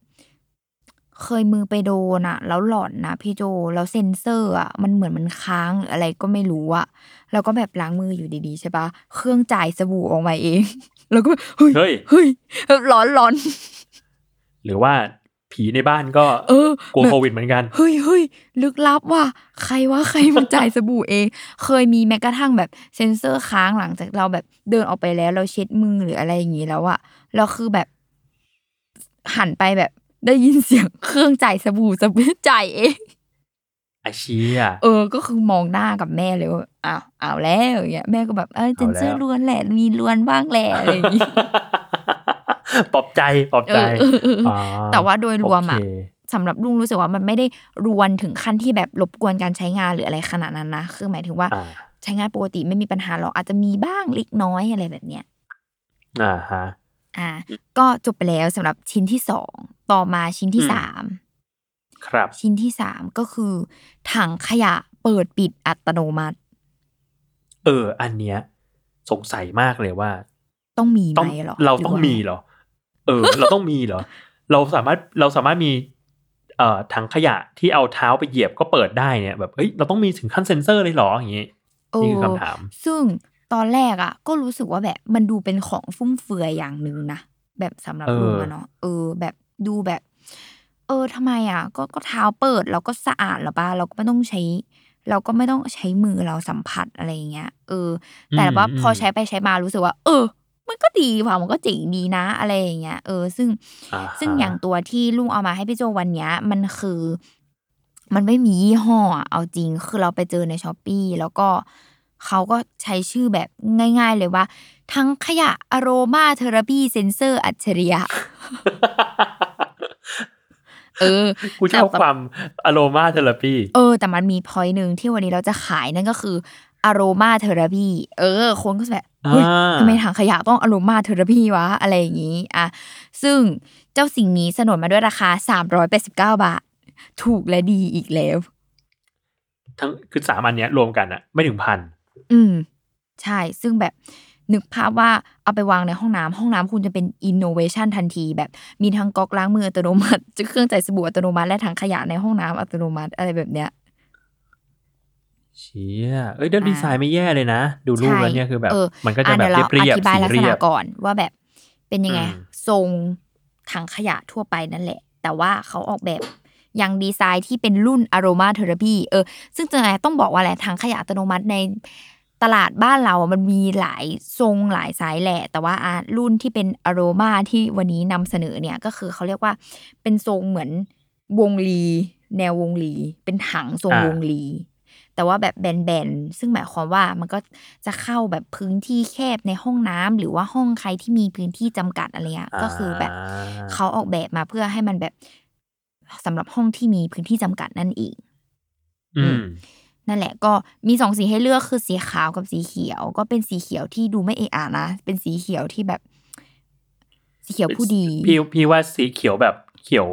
เคยมือไปโดนอะแล้วหลอนนะพี่โจแล้วเซ็นเซอร์อะมันเหมือนมันค้างหรืออะไรก็ไม่รู้อะแล้วก็แบบล้างมืออยู่ดีๆใช่ปะเครื่องจ่ายสบู่ออกมาเอง แล้วก็แบบเฮ้ยเฮ้ยเฮ้ยแบบร้อนร้อน หรือว่าผีในบ้านก็เออกลัวแบบโควิดเหมือนกันเฮ้ยเฮ้ยลึกลับว่ะใครว่าใครมันจ่ายสบู่เอง เคยมีแม้กระทั่งแบบเซ็นเซอร์ค้างหลังจากเราแบบเดินออกไปแล้วเราเช็ดมือหรืออะไรอย่างงี้แล้วอะเราคือแบบ หันไปแบบได้ยินเสียงเครื่องจ่ายสบู่สบู่จ่ายเองไอเหี้ยเออ ก็คือมองหน้ากับแม่เลยว่าอ้าวอ้าวแล้วอย่างเงี้ยแม่ก็แบบเออเซ็นเซอร์เอาแล้วล้วนแหละมีล้วนบ้างแหละอะไรอย่างงี้ ปลอบใจปลอบเอใจอเออเออเอออ๋อแต่ว่าโดยรวมอะโเคสำหรับลุงรู้สึกว่ามันไม่ได้รวนถึงขั้นที่แบบรบกวนการใช้งานหรืออะไรขนาดนั้นนะคือหมายถึงว่าอ่าใช้งานปกติไม่มีปัญหาหรอกอาจจะมีบ้างเล็กน้อยอะไรแบบเนี้ยอ่าฮะอ่า ก็จบไปแล้วสำหรับชิ้นที่สองต่อมาชิ้นที่อืมสามครับ ชิ้นที่สามก็คือ ถังขยะเปิดปิดอัตโนมัติ เออ อันเนี้ย สงสัยมากเลยว่า ต้องมีต้องไหมหรอเราหต้องว่มีเหรอ เออ เราต้องมีเหรอ เราสามารถเราสามารถมีเอ่อถังขยะที่เอาเท้าไปเหยียบก็เปิดได้เนี่ยแบบเอ้ยเราต้องมีถึงขั้นเซ็นเซอร์เลยเหรออย่างงี้เออนี่คือคำถาม ซึ่งตอนแรกอะ ก็รู้สึกว่าแบบมันดูเป็นของฟุ่มเฟือยอย่างหนึ่งนะแบบสำหรับเออลุงอะเนาะเออ แบบดูแบบ เออทำไมอะ ก็ก็เท้าเปิดเราก็สะอาดแล้วป่ะเราก็ไม่ต้องใช้ เราก็ไม่ต้องใช้มือเราสัมผัสอะไรอย่างเงี้ยเออ แต่ว่าพอใช้ไปใช้มารู้สึกว่า เออ มันก็ดีว่ะมันก็เจ๋งดีนะอะไรอย่างเงี้ยเออซึ่งอ่าฮะซึ่งอย่างตัวที่ลุงเอามาให้พี่โจวันเนี้ยมันคือ มันไม่มียี่ห้ออะเอาจริงคือเราไปเจอใน Shopee แล้วก็เขาก็ใช้ชื่อแบบง่ายๆเลยว่า ถังขยะ aromatherapy เซนเซอร์อัจฉริยะเออกูชอบความ aromatherapy เออ แต่มันมีพอยหนึ่งที่วันนี้เราจะขายนั่นก็คือ aromatherapy เออ คนก็จะแบบเฮ้ยอ่าทำไมถังขยะต้อง aromatherapy วะ อะไรอย่างนี้อะซึ่งเจ้าสิ่งนี้สนนมาด้วยราคา 389 บาท ถูกและดีอีกแล้ว ทั้งคือสามอันเนี้ยรวมกันอะไม่ถึงพันอืม ใช่ ซึ่งแบบนึกภาพว่าเอาไปวางในห้องน้ำห้องน้ำคุณจะเป็นอินโนเวชันทันที แบบมีทั้งก๊อกล้างมืออัตโนมัติเครื่องจ่ายสบู่อัตโนมัติและถังขยะในห้องน้ำอัตโนมัติอะไรแบบเนี้ย เชี่ยเอ้ยเดินดีไซน์ไม่แย่เลยนะ ดูรูปแล้วเนี่ยคือแบบเออมันก็จะอ่แบบดี๋ยวเรียบอธิบายๆลักสีษเรีณะยบก่อนว่าแบบเป็นยังไงอืมทรงถังขยะทั่วไปนั่นแหละ แต่ว่าเขาออกแบบยังดีไซน์ที่เป็นรุ่นอารมาเทอราพีเออ ซึ่งจะไงต้องบอกว่าแหละถังขยะอัตโนมัติในตลาดบ้านเราอะมันมีหลายทรงหลายไซส์แหละ แต่ว่าอะรุ่นที่เป็นอารมาที่วันนี้นำเสนอเนี่ยก็คือเขาเรียกว่าเป็นทรงเหมือนวงลี แนววงลี เป็นถังทรงวงลี แต่ว่าแบบแบนๆ ซึ่งหมายความว่ามันก็จะเข้าแบบพื้นที่แคบในห้องน้ำหรือว่าห้องใครที่มีพื้นที่จำกัดอะไรเงี้ยก็คือแบบาเขาออกแบบมาเพื่อให้มันแบบสำหรับห้องที่มีพื้นที่จำกัดนั่นเอง อืมนั่นแหละก็มีสองสีให้เลือกคือสีขาวกับสีเขียว ก็เป็นสีเขียวที่ดูไม่เอะอะนะเป็นสีเขียวที่แบบ สีเขียวผู้ดีพี่พี่ว่าสีเขียวแบบเขียว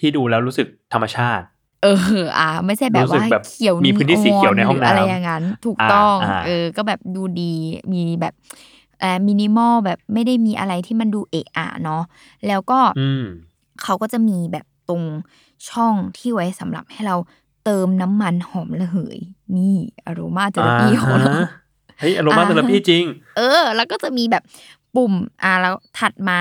ที่ดูแล้วรู้สึกธรรมชาติ เออ อะไม่ใช่แบบรู้สึว่ากแบบเขียวมีพื้นที่สีเขียวในห้องน้ำรือะไรอย่างนั้น ถูกอ่าต้องอ่าเออ ก็แบบดูดี มีแบบเอ่อมินิมอลแบบไม่ได้มีอะไรที่มันดูเอะอะเนาะ แล้วก็อืมเขาก็จะมีแบบตรงช่องที่ไว้สำหรับให้เราเติมน้ำมันหอมระเหย นี่ aromatherapyของเราอ่าฮะเฮ้ย aromatherapy จริง เออ แล้วก็จะมีแบบปุ่ม อ่าแล้วถัดมา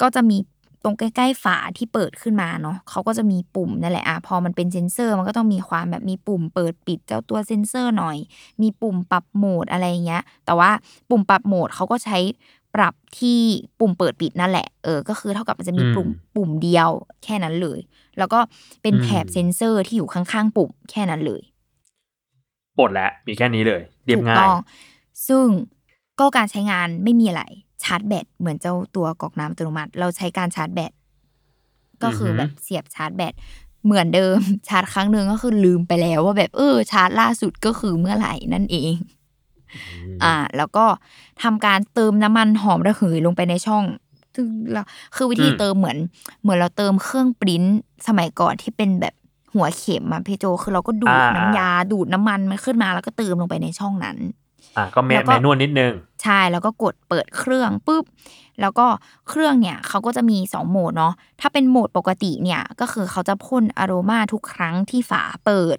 ก็จะมี ตรงใกล้ๆฝาที่เปิดขึ้นมาเนาะเขาก็จะมีปุ่มนั่นแหละอะพอมันเป็นเซนเซอร์มันก็ต้องมีความแบบมีปุ่มเปิดปิดเจ้าตัวเซนเซอร์หน่อย มีปุ่มปรับโหมดอะไรอย่างเงี้ย แต่ว่าปุ่มปรับโหมดเขาก็ใช้ปรับที่ปุ่มเปิดปิดนั่นแหละ เออ ก็คือเท่ากับมันจะมีอืมปุ่มปุ่มเดียวแค่นั้นเลย แล้วก็เป็นแถบอืมเซนเซอร์ที่อยู่ข้างๆปุ่มแค่นั้นเลยหมดแล้วมีแค่นี้เลย เรียบถูกต้องซึ่ง ก็การใช้งานไม่มีอะไรชาร์จแบตเหมือนเจ้าตัวก๊อกน้ำอัตโนมัติ เราใช้การชาร์จแบตก็คืออือฮึแบบเสียบชาร์จแบตเหมือนเดิมชาร์จครั้งหนึ่งก็คือลืมไปแล้วว่าแบบเออชาร์จล่าสุดก็คือเมื่อไหร่นั่นเอง อ่า แล้วก็ทำการเติมน้ำมันหอมระเหยลงไปในช่องซึ่งเราคือวิธีอืมเติมเหมือน เหมือนเราเติมเครื่องปริ้นสมัยก่อนที่เป็นแบบหัวเข็มอะพี่โจคือเราก็ดูดอ่าน้ำยาดูดน้ำมันมันขึ้นมาแล้วก็เติมลงไปในช่องนั้น อะก็แมแล้วก็แมนนวลนิดนึง ใช่แล้วก็กดเปิดเครื่องปุ๊บแล้วก็เครื่องเนี่ยเขาก็จะมีสองโหมดเนาะถ้าเป็นโหมดปกติเนี่ย ก็คือเขาจะพ่นอโรมาทุกครั้งที่ฝาเปิด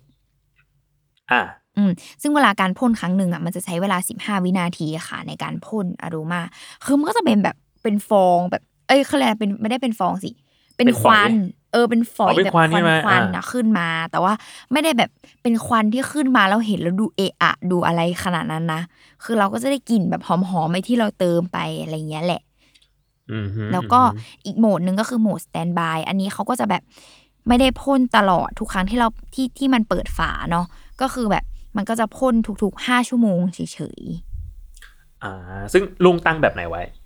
อะอืมซึ่งเวลาการพ่นครั้งหนึ่งอะมันจะใช้เวลา 15 วินาทีค่ะ ในการพ่นอโรมาคือมันก็จะเป็นแบบเป็นฟองแบบ เอ้ยเขาเรียกอะไรเป็นไม่ได้เป็นฟองสิ เป็นเป็นคฝอยวัน เออเป็นฝอยอ๋อเป็นแบบควันใช่ไหมควันอ่านะขึ้นมา แต่ว่าไม่ได้แบบเป็นควันที่ขึ้นมาแล้วเห็นแล้วดูเอะอะดูอะไรขนาดนั้นนะคือเราก็จะได้กลิ่นแบบหอมๆไอ้ที่เราเติมไปอะไรเงี้ยแหละอืมฮึแล้วก็อืมฮึอีกโหมดหนึ่งก็คือโหมดสแตนบายอันนี้เขาก็จะแบบไม่ได้พ่นตลอดทุกครั้งที่เราที่ที่มันเปิดฝาเนาะก็คือแบบมันก็จะพ่นทุกๆห้าชั่วโมงเฉยอ่าซึ่งลุงตั้งแบบไหนไว้ๆ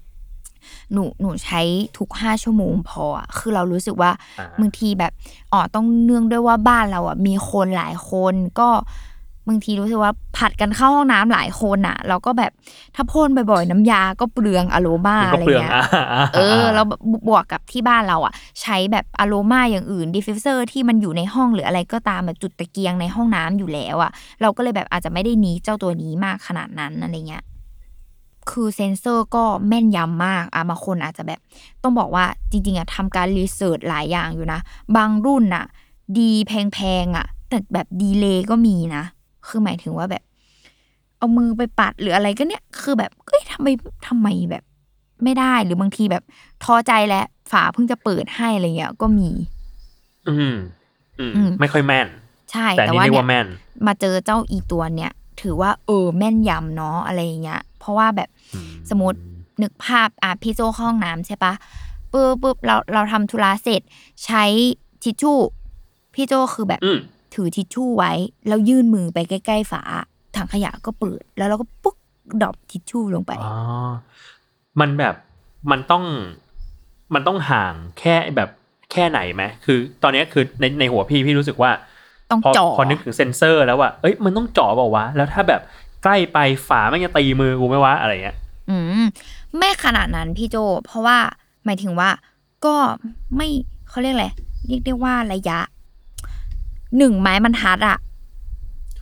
หนูหนูใช้ทุกห้าชั่วโมงพออะคือเรารู้สึกว่าอ่าบางทีแบบอ๋อต้องเนื่องด้วยว่าบ้านเราอะมีคนหลายคนก็บางทีรู้สึกว่าผัดกันเข้าห้องน้ำหลายคนอะเราก็แบบถ้าพ่นบ่อยๆน้ำยาก็เปลืองอโรมามันอะก็ไรเปลืองเงี้ยอ่าอ่าเออแล้วบวกกับที่บ้านเราอะ ใช้แบบอโรมาอย่างอื่น diffuser ที่มันอยู่ในห้องหรืออะไรก็ตามแบบจุดตะเกียงในห้องน้ำอยู่แล้วอะ เราก็เลยแบบอาจจะไม่ได้ need เจ้าตัวนี้มากขนาดนั้นอะไรเงี้ย คือเซนเซอร์ก็แม่นยำมากอะบางคนอาจจะแบบ ต้องบอกว่าจริงๆอะทำการ research หลายอย่างอยู่นะ บางรุ่นอะ ดีแพงๆอะ แต่แบบ delay ก็มีนะ คือหมายถึงว่าแบบ เอามือไปปัดหรืออะไรก็เนี่ย คือแบบเอ้ยทำไมทำไมแบบ ไม่ได้หรือบางทีแบบท้อใจแล้วฝาเพิ่งจะเปิดให้อะไรเงี้ยก็มี อืมอืมอืมไม่ค่อยแม่น ใช่ แต่แต่นี่ว่าเรียกเนี่ยว่าแม่นมาเจอเจ้าอีตัวเนี่ยถือว่าเออแม่นยำเนาะอะไรอย่างเงี้ย เพราะว่าแบบอืม สมมตินึกภาพอะพี่โจเข้าห้องน้ำใช่ปะปุ๊บปุ๊บเราเราทำธุระเสร็จ ใช้ทิชชู่ พี่โจคือแบบอืมถือทิชชู่ไว้ แล้วยื่นมือไปใกล้ ๆ ฝาถังขยะก็เปิด แล้วเราก็ปุ๊ก drop ทิชชู่ลงไปอ๋อมันแบบมันต้องมันต้องห่างแค่แบบแค่ไหนไหมคือ ตอนเนี้ยคือในในหัวพี่พี่รู้สึกว่าต้องพอจ่อพอนึกถึงเซนเซอร์แล้วว่าเอ้ยมันต้องจ่อเปล่าวะแล้วถ้าแบบ ใกล้ไปฝาแม่งจะตีมือกูไหมวะอะไรเงี้ย อืมไม่ขนาดนั้นพี่โจ เพราะว่าหมายถึงว่า ก็ไม่เขาเรียกอะไรเรียกได้ว่าระยะหนึ่งไม้บรรทัดอะ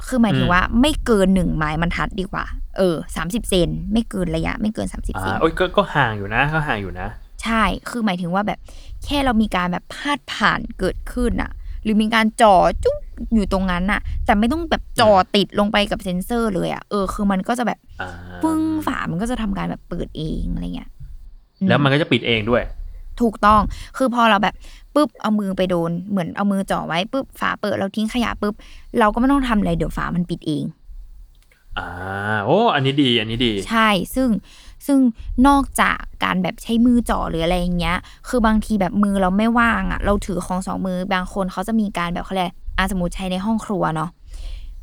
คือหมายถึงอืมว่า ไม่เกินหนึ่งไม้บรรทัดดีกว่า เออสามสิบเซนไม่เกินระยะ ไม่เกินสามสิบอ่าเซนโอ้ยก็ก็ห่างอยู่นะก็ห่างอยู่นะ ใช่คือหมายถึงว่าแบบ แค่เรามีการแบบพาดผ่านเกิดขึ้นอะ หรือมีการจ่อจุ๊บอยู่ตรงนั้นอะแต่ไม่ต้องแบบจ่อติดลงไปกับเซ็นเซอร์เลยอะเออคือมันก็จะแบบอ่าปึ้งฝามันก็จะทำการแบบเปิดเองอะไรเงี้ยอืแล้วมันก็จะปิดเองด้วย ถูกต้องคือพอเราแบบปุ๊บเอามือไปโดนเหมือนเอามือจ่อไว้ปุ๊บฝาเปิดเราทิ้งขยะปุ๊บเราก็ไม่ต้องทำอะไรเดี๋ยวฝามันปิดเองอ่าโอ้อันนี้ดีอันนี้ดี ใช่ซึ่ง ซึ่งนอกจากการแบบใช้มือจ่อหรืออะไรอย่างเงี้ย คือบางทีแบบมือเราไม่ว่างอะ เราถือของสองมือบางคนเขาจะมีการแบบเขาเรียกอะสมมติใช้ในห้องครัวเนาะ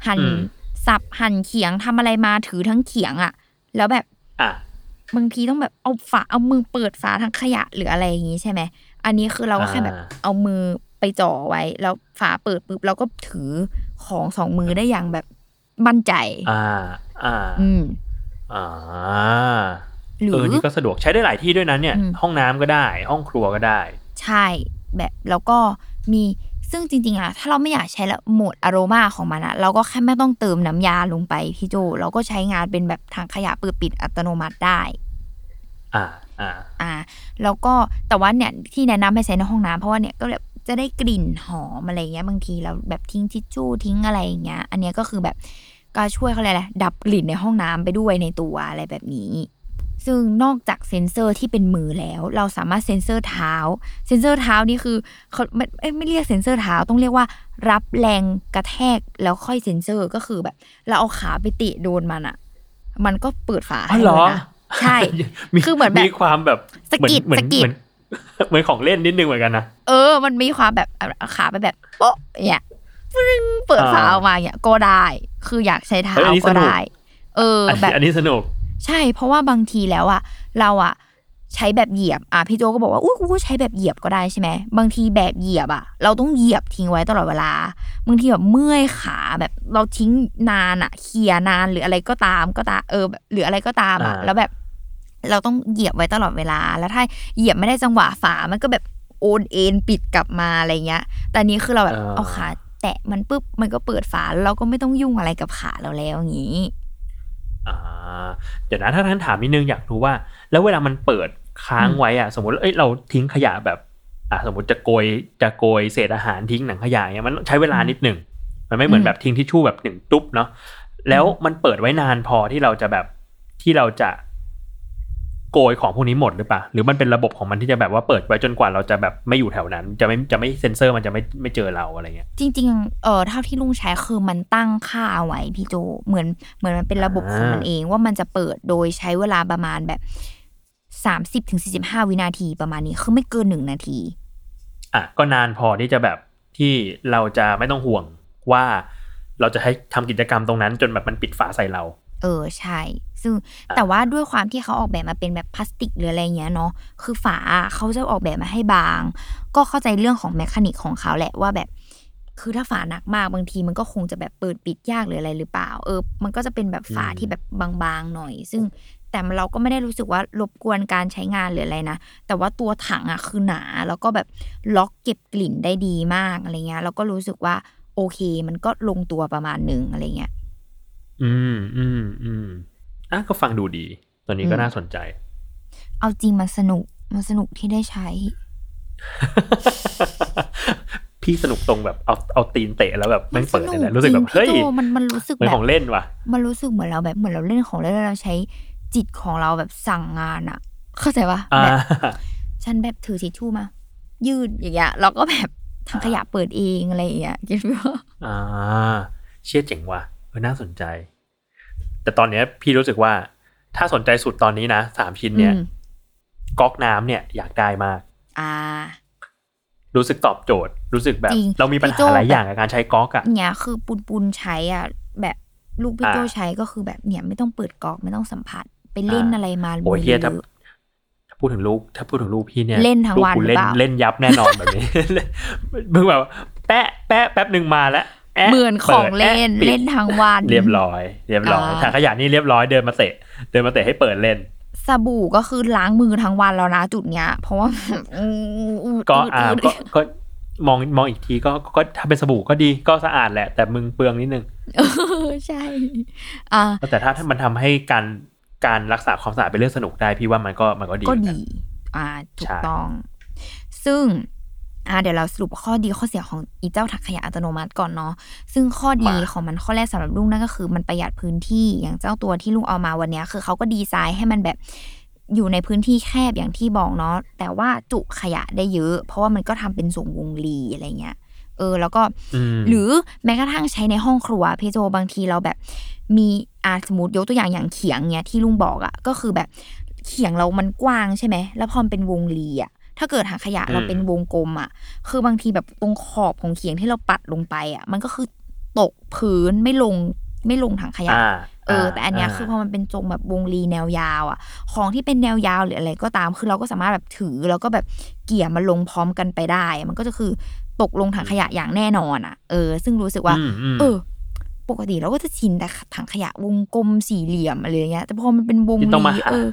หั่นอืมสับหั่นเขียงทำอะไรมาถือทั้งเขียงอะ แล้วแบบอะบางทีต้องแบบเอาฝาเอามือเปิดฝาทั้งขยะหรืออะไรอย่างงี้ใช่ไหมอันนี้คือเราก็แค่แบบอ่าเอามือไปจ่อไว้ แล้วฝาเปิดปุ๊บเราก็ถือของสองมือได้อย่างแบบมั่นใจ อ่า อ่า อืมอ่า หรืเอออนี่ก็สะดวกใช้ได้หลายที่ด้วยนะเนี่ยอืมห้องน้ำก็ได้ ห้องครัวก็ได้ ใช่แบบแล้วก็มีซึ่งจริงๆอะถ้าเราไม่อยากใช้ละโหมดอโรมาของมันอะเราก็แค่ไม่ต้องเติมน้ำยาลงไปพี่โจ เราก็ใช้งานเป็นแบบถังขยะเปิดปิดอัตโนมัติได้ อ่าอ่าอ่า แล้วก็แต่ว่าเนี่ยที่แนะนำให้ใช้ในห้องน้ำเพราะว่าเนี่ยก็แบบจะได้กลิ่นหอมอะไรเงี้ยบางทีเราแบบทิ้งทิชชู่ทิ้งอะไรอย่างเงี้ย อันเนี้ยก็คือแบบก็ช่วยเขาเลยแหละไรดับกลิ่นในห้องน้ำไปด้วยในตัวอะไรแบบนี้ ซึ่งนอกจากเซ็นเซอร์ที่เป็นมือแล้ว เราสามารถเซ็นเซอร์เท้า เซ็นเซอร์เท้านี่คือเขาไม่เอ้ยไม่เรียกเซ็นเซอร์เท้าต้องเรียกว่า รับแรงกระแทกแล้วค่อยเซ็นเซอร์ก็คือแบบ เราเอาขาไปเตะโดนมันอะมันก็เปิดฝาอ๋อให้เหรเลอยนะใช่คือเหมือนแบบมีความแบบสะกิดเหมือนสะกิดเหมือนเหมือนของเล่นนิดนึงเหมือนกันนะเออ มันมีความแบบเอาขาไปแบบโป๊ะเนี่ยปึ้งเปิดฝาอ่าออกมาเนี่ยก็ได้ คืออยากใช้เท้าเฮ้ยอันนี้สก็นุกได้ เอออันแบบอันนี้สนุก ใช่เพราะว่าบางทีแล้วอะเราอะใช้แบบเหยียบอะพี่โจก็บอกว่าอุ้ยกูก็ใช้แบบเหยียบก็ได้ใช่ไหมบางทีแบบเหยียบอะเราต้องเหยียบทิ้งไว้ตลอดเวลาบางทีแบบเมื่อยขาแบบเราทิ้งนานอะเคลียร์นานหรืออะไรก็ตามก็ตามเออแบบหรืออะไรก็ตามอะอ่าแล้วแบบ เราต้องเหยียบไว้ตลอดเวลา แล้วถ้าเหยียบไม่ได้จังหวะฝามันก็แบบโอนเอ็นปิดกลับมาอะไรเงี้ย แต่อันนี้คือเราแบบเอาขาแตะมันปุ๊บมันก็เปิดฝาแล้วเราก็ไม่ต้องยุ่งอะไรกับขาเราแล้วอย่างนี้ อ่าเดี๋ยวนะถ้าท่านถามนิดนึงอยากรู้ว่า แล้วเวลามันเปิดค้างไว้อะสมมติเอ้ยเราทิ้งขยะแบบอ่าสมมติจะโกยจะโกยเศษอาหารทิ้งหนังขยะเนี่ยมันใช้เวลานิดหนึ่งมันไม่เหมือนแบบทิ้งทิชชู่แบบหนึ่งตุ๊บเนาะแล้วมันเปิดไว้นานพอที่เราจะแบบที่เราจะ โกยของพวกนี้หมดหรือเปล่า หรือมันเป็นระบบของมันที่จะแบบว่าเปิดไว้จนกว่าเราจะแบบไม่อยู่แถวนั้น จะไม่จะไม่เซ็นเซอร์มันจะไม่ไม่เจอเราอะไรเงี้ย จริงๆ เออเท่าที่ลุงใช้คือมันตั้งค่าเอาไว้พี่โจเหมือนเหมือนมันเป็นระบบของมันอ่าเองว่ามันจะเปิดโดยใช้เวลาประมาณแบบสามสิบถึงสี่สิบห้าวินาทีประมาณนี้คือไม่เกินหนึ่งนาที อะก็นานพอที่จะแบบที่เราจะไม่ต้องห่วงว่าเราจะให้ทำกิจกรรมตรงนั้นจนแบบมันปิดฝาใส่เรา เออใช่ ซึ่งแต่ว่าด้วยความที่เขาออกแบบมาเป็นแบบพลาสติกหรืออะไรเงี้ยเนาะคือฝาเขาจะออกแบบมาให้บาง ก็เข้าใจเรื่องของแมคานิกของเขาแหละว่าแบบคือถ้าฝาหนักมากบางทีมันก็คงจะแบบเปิดปิดยากหรืออะไรหรือเปล่า เออ มันก็จะเป็นแบบฝาอืมที่แบบบางๆหน่อย ซึ่งแต่เราก็ไม่ได้รู้สึกว่ารบกวนการใช้งานหรืออะไรนะ แต่ว่าตัวถังอะคือหนา แล้วก็แบบล็อกเก็บกลิ่นได้ดีมากอะไรเงี้ยแล้วก็รู้สึกว่าโอเค มันก็ลงตัวประมาณหนึ่งอะไรเงี้ย อืมอืมอืม อะก็ฟังดูดี ตัวนี้ก็อืมน่าสนใจ เอาจริงมันสนุก มันสนุกที่ได้ใช้ พี่สนุกตรงแบบเอาเอาตีนเตะแล้วแบบมัแม่งเปิดสเลยนะรู้สึกแบบจงเฮ้ยพี่โจมันมันรู้สึกเหมือนแบบของเล่นว่ะ มันรู้สึกเหมือนเราแบบเหมือนเราเล่นของเล่นแล้วเราใช้จิตของเราแบบสั่งงานอะเข้าใจปะอ่าแบบฉันแบบถือทิชชู่มา ยืดอย่างเงี้ยเราก็แบบทางขยะเปิดเองอะไรอย่างเงี้ยคิดว่าอ่า เชี่ยเจ๋งว่ะเออน่าสนใจ แต่ตอนเนี้ยพี่รู้สึกว่า ถ้าสนใจสุดตอนนี้นะสามชิ้นเนี่ยอืมก๊อกน้ำเนี่ยอยากได้มาก อ่า รู้สึกตอบโจทย์ รู้สึกแบบจริงเรามีปัญพี่โจ้หาหลายแบบอย่างกับการใช้ก๊อกอะเนี่ยคือปุนปุนใช้อะแบบลูกพี่อ่าโจใช้ก็คือแบบเนี่ยไม่ต้องเปิดกรอกไม่ต้องสัมผัสไปเล่นอ่าอะไรมาโอ้ยเฮียถ้าเยอะถ้าพูดถึงลูกถ้าพูดถึงลูกพี่เนี่ยเล่นทั้งวันลูกกูหรือเล่นเปล่าเล่นยับแน่นอนแบบนี้มึงแบบแปะแปะแป๊บหนึ่งมาแล้วแะ เหมือนของปิดเล่นแะปิดเล่นทั้งวัน เรียบร้อย เรียบร้อยอ่าถังขยะนี่เรียบร้อยเดินมาเตะ เดินมาเตะให้เปิดเล่นสบู่ก็คือล้างมือทั้งวันแล้วนะจุดเนี้ย เพราะว่าอืดก็ดอ่าดก็ก็มองมองอีกทีก็ก็ถ้าเป็นสบู่ก็ดีก็สะอาดแหละ แต่มึงเปลืองนิดนึงเออใช่ อ่าแต่ถ้าถ้ามันทำให้การการรักษาความสะอาดเป็นเรื่องสนุกได้พี่ว่ามันก็มันก็ดีก็เหมือนนดี อ่าถูใช่กต้อง ซึ่ง อ่าเดี๋ยวเราสรุปข้อดีข้อเสียของอีเจ้าถังขยะอัตโนมัติก่อนเนาะซึ่งข้อดีของมันข้อแรกสำหรับลุงนั่นก็คือ มันประหยัดพื้นที่อย่างเจ้าตัวที่ลุงเอามาวันเนี้ยคือเขาก็ดีไซน์ให้มันแบบอยู่ในพื้นที่แคบอย่างที่บอกเนาะแต่ว่าจุขยะได้เยอะ เพราะว่ามันก็ทำเป็นส่งวงลีอะไรเงี้ยเออแล้วก็มหรือแม้กระทั่งใช้ในห้องครัวพี่โจบางทีเราแบบ มีอาสมมติยกตัวอย่างอย่างเขียงเนี้ยที่ลุงบอกอะ่ะก็คือแบบเขียงเรามันกว้างใช่ไหมแล้วพอมันเป็นวงรีอะ่ะ ถ้าเกิดหางขยะเราเป็นวงกลมอะ่ะ คือบางทีแบบตรงขอบของเขียงที่เราปัดลงไปอะ่ะ มันก็คือตกพื้นไม่ลงไม่ลงถังขยะอ่าเออ แต่อันเนี้ยคือพอมันเป็นทรงแบบวงรีแนวยาวอะ ของที่เป็นแนวยาวหรืออะไรก็ตาม คือเราก็สามารถแบบถือแล้วก็แบบเกี่ยมันลงพร้อมกันไปได้ มันก็จะคือตกลงถังขยะอย่างแน่นอนอะ เออ ซึ่งรู้สึกว่าอืมอืมเออ ปกติเราก็จะชินแต่ถังขยะวงกลมสี่เหลี่ยมอะไรอย่างเงี้ย แต่พอมันเป็นวงนี่ต้องมารีหาเออ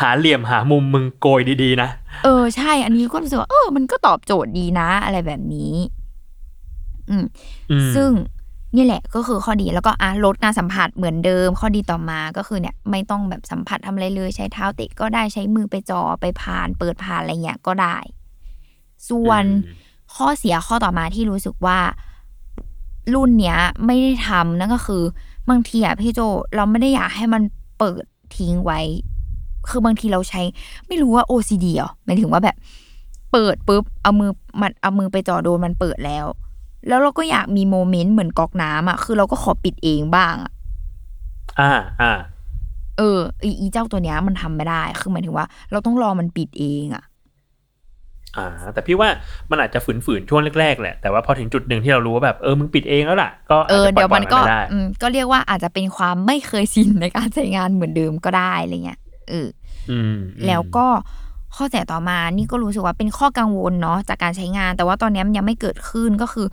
หาเหลี่ยมหามุมมึงโกยดีๆนะ เออใช่ อันนี้ก็รู้สึกว่าเออ มันก็ตอบโจทย์ดีนะ อะไรแบบนี้อืมอืม ซึ่งนี่แหละก็คือข้อดีแล้วก็อะลดการสัมผัสเหมือนเดิม ข้อดีต่อมาก็คือเนี่ย ไม่ต้องแบบสัมผัสทำอะไรเลยใช้เท้าเตะก็ได้ใช้มือไปจอไปผ่าน เปิดผ่านอะไรเงี้ยก็ได้ ส่วนอืมข้อเสียข้อต่อมาที่รู้สึกว่า รุ่นเนี้ย ไม่ได้ทำนั่นก็คือบางทีอะพี่โจเราไม่ได้อยากให้มันเปิดทิ้งไว้ คือบางทีเราใช้ไม่รู้ว่า OCD เหรอหมายถึงว่าแบบ เปิดปุ๊บเอามือมันเอามือไปจ่อโดนมันเปิดแล้ว แล้วเราก็อยากมีโมเมนต์เหมือนก๊อกน้ำอะคือเราก็ขอปิดเองบ้างอะอ่าอ่าเอออีอีเจ้าตัวเนี้ยมันทำไม่ได้ คือหมายถึงว่า เราต้องรอมันปิดเองอะอ่า แต่พี่ว่ามันอาจจะฝืนๆช่วงแรกๆแหละ แต่ว่าพอถึงจุดหนึ่งที่เรารู้ว่าแบบเออมึงปิดเองแล้วล่ะ ก็เอออาจจะปล่เดี๋ยวมันก็ปล่อไได้อืมก็เรียกว่าอาจจะเป็นความไม่เคยชินในการใช้งานเหมือนเดิมก็ได้อะไรเงี้ย เอออืมแล้วก็ข้อเสียต่อมา นี่ก็รู้สึกว่าเป็นข้อกังวลเนาะจากการใช้งาน แต่ว่าตอนนี้มันยังไม่เกิดขึ้นก็คือ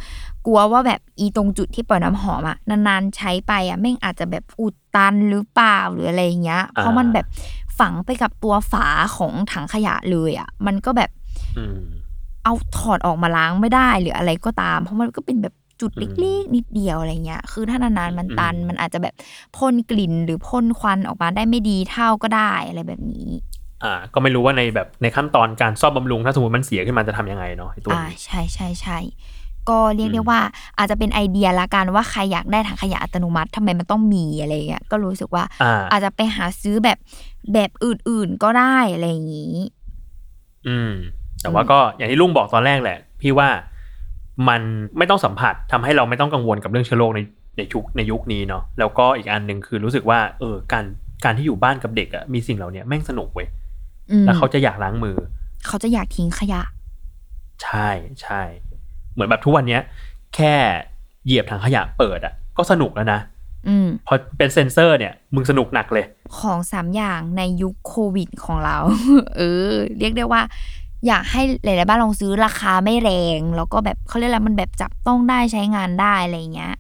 กลัวว่าแบบอีตรงจุดที่ปล่อยน้ำหอมอะนานๆใช้ไปอะแม่งอาจจะแบบอุดตันหรือเปล่าหรืออะไรอย่างเงี้ย เพราะมันแบบฝังไปกับตัวฝาของถังขยะเลยอะมันก็แบบอืมเอาถอดออกมาล้างไม่ได้หรืออะไรก็ตาม เพราะมันก็เป็นแบบ จุดอืมเล็กๆนิดเดียวอะไรเงี้ย คือถ้านานๆมันตันอืมมันอาจจะแบบพ่นกลิ่นหรือพ่นควันออกมาได้ไม่ดีเท่าก็ได้อะไรแบบนี้ อ่า ก็ไม่รู้ว่าในแบบในขั้นตอนการซ่อมบำรุงถ้าสมมติมันเสียขึ้นมาจะทำยังไงเนาะไอ้ตัวอ่านี้ใช่ใช่ใช่ก็เรียกอืได้มว่าอาจจะเป็นไอเดียละกันว่าใครอยากได้ถังขยะอัตโนมัติทำไมมันต้องมีอะไรเงี้ยก็รู้สึกว่าอ่าอาจจะไปหาซื้อแบบแบบอื่นๆก็ได้อะไรอย่างนี้ อืม แต่ว่าก็อย่างที่ลุงบอกตอนแรกแหละ พี่ว่า มันไม่ต้องสัมผัสทำให้เราไม่ต้องกังวลกับเรื่องเชื้อโรคในในยุคในยุคนี้เนาะแล้วก็อีกอันหนึ่งคือรู้สึกว่าเออการการที่อยู่บ้านกับเด็กอะมีสิ่งเหล่านี้แม่งสนุกเว้ยอืมแล้วเขาจะอยากล้างมือ เขาจะอยากทิ้งขยะ ใช่ใช่เหมือนแบบทุกวันเนี้ย แค่เหยียบถังขยะเปิดอะก็สนุกแล้วนะอืมพอเป็นเซนเซอร์เนี่ย มึงสนุกหนักเลย ของสามอย่างในยุคโควิดของเรา เออ เรียกได้ว่า อยากให้หลายๆบ้านลองซื้อราคาไม่แรง แล้วก็แบบเขาเรียกอะไรมันแบบจับต้องได้ใช้งานได้อะไรเงี้ย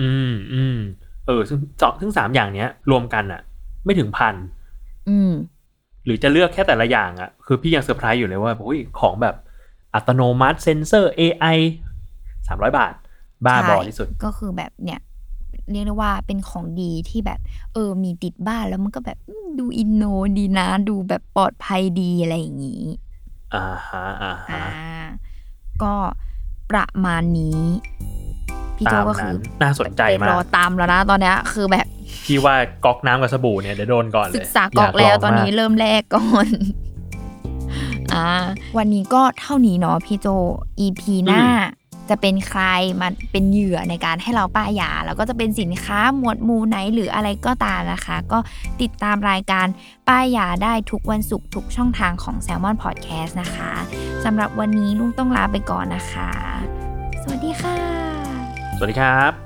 อืมอืมเออซึ่งสองซึ่งสามอย่างเนี้ย รวมกันอะไม่ถึงพันอืม หรือจะเลือกแค่แต่ละอย่างอะคือพี่ยังเซอร์ไพรส์อยู่เลยว่าโอ้ยของแบบอัตโนมัติเซนเซอร์ AI สามร้อยบาท บ้าบอใช่ที่สุด ก็คือแบบเนี่ย เรียกได้ว่าเป็นของดีที่แบบ เออ มีติดบ้านแล้วมันก็แบบอืมดูอินโนดีนะ ดูแบบปลอดภัยดีอะไรอย่างนี้ อ่าฮะอ่าอ่าฮะก็ประมาณนี้พี่โจตามก็คืนั้อนน่าสนใจมารอกตามแล้วนะตอนเนี้ยคือแบบพี่ว่าก๊อกน้ำกับสบู่เนี่ยเดี๋ยวโดนก่อนเลยศึกษากรอกแล้วตอนนี้ยาเริ่มแรกก่อนอ่าวันนี้ก็เท่านี้เนาะพี่โจ EP หน้า จะเป็นใครมาเป็นเหยื่อในการให้เราป้ายยา แล้วก็จะเป็นสินค้าหมวดหมู่ไหนหรืออะไรก็ตามนะคะ ก็ติดตามรายการป้ายยาได้ทุกวันศุกร์ทุกช่องทางของ Salmon Podcast นะคะสำหรับวันนี้ลุงต้องลาไปก่อนนะคะ สวัสดีค่ะ สวัสดีครับ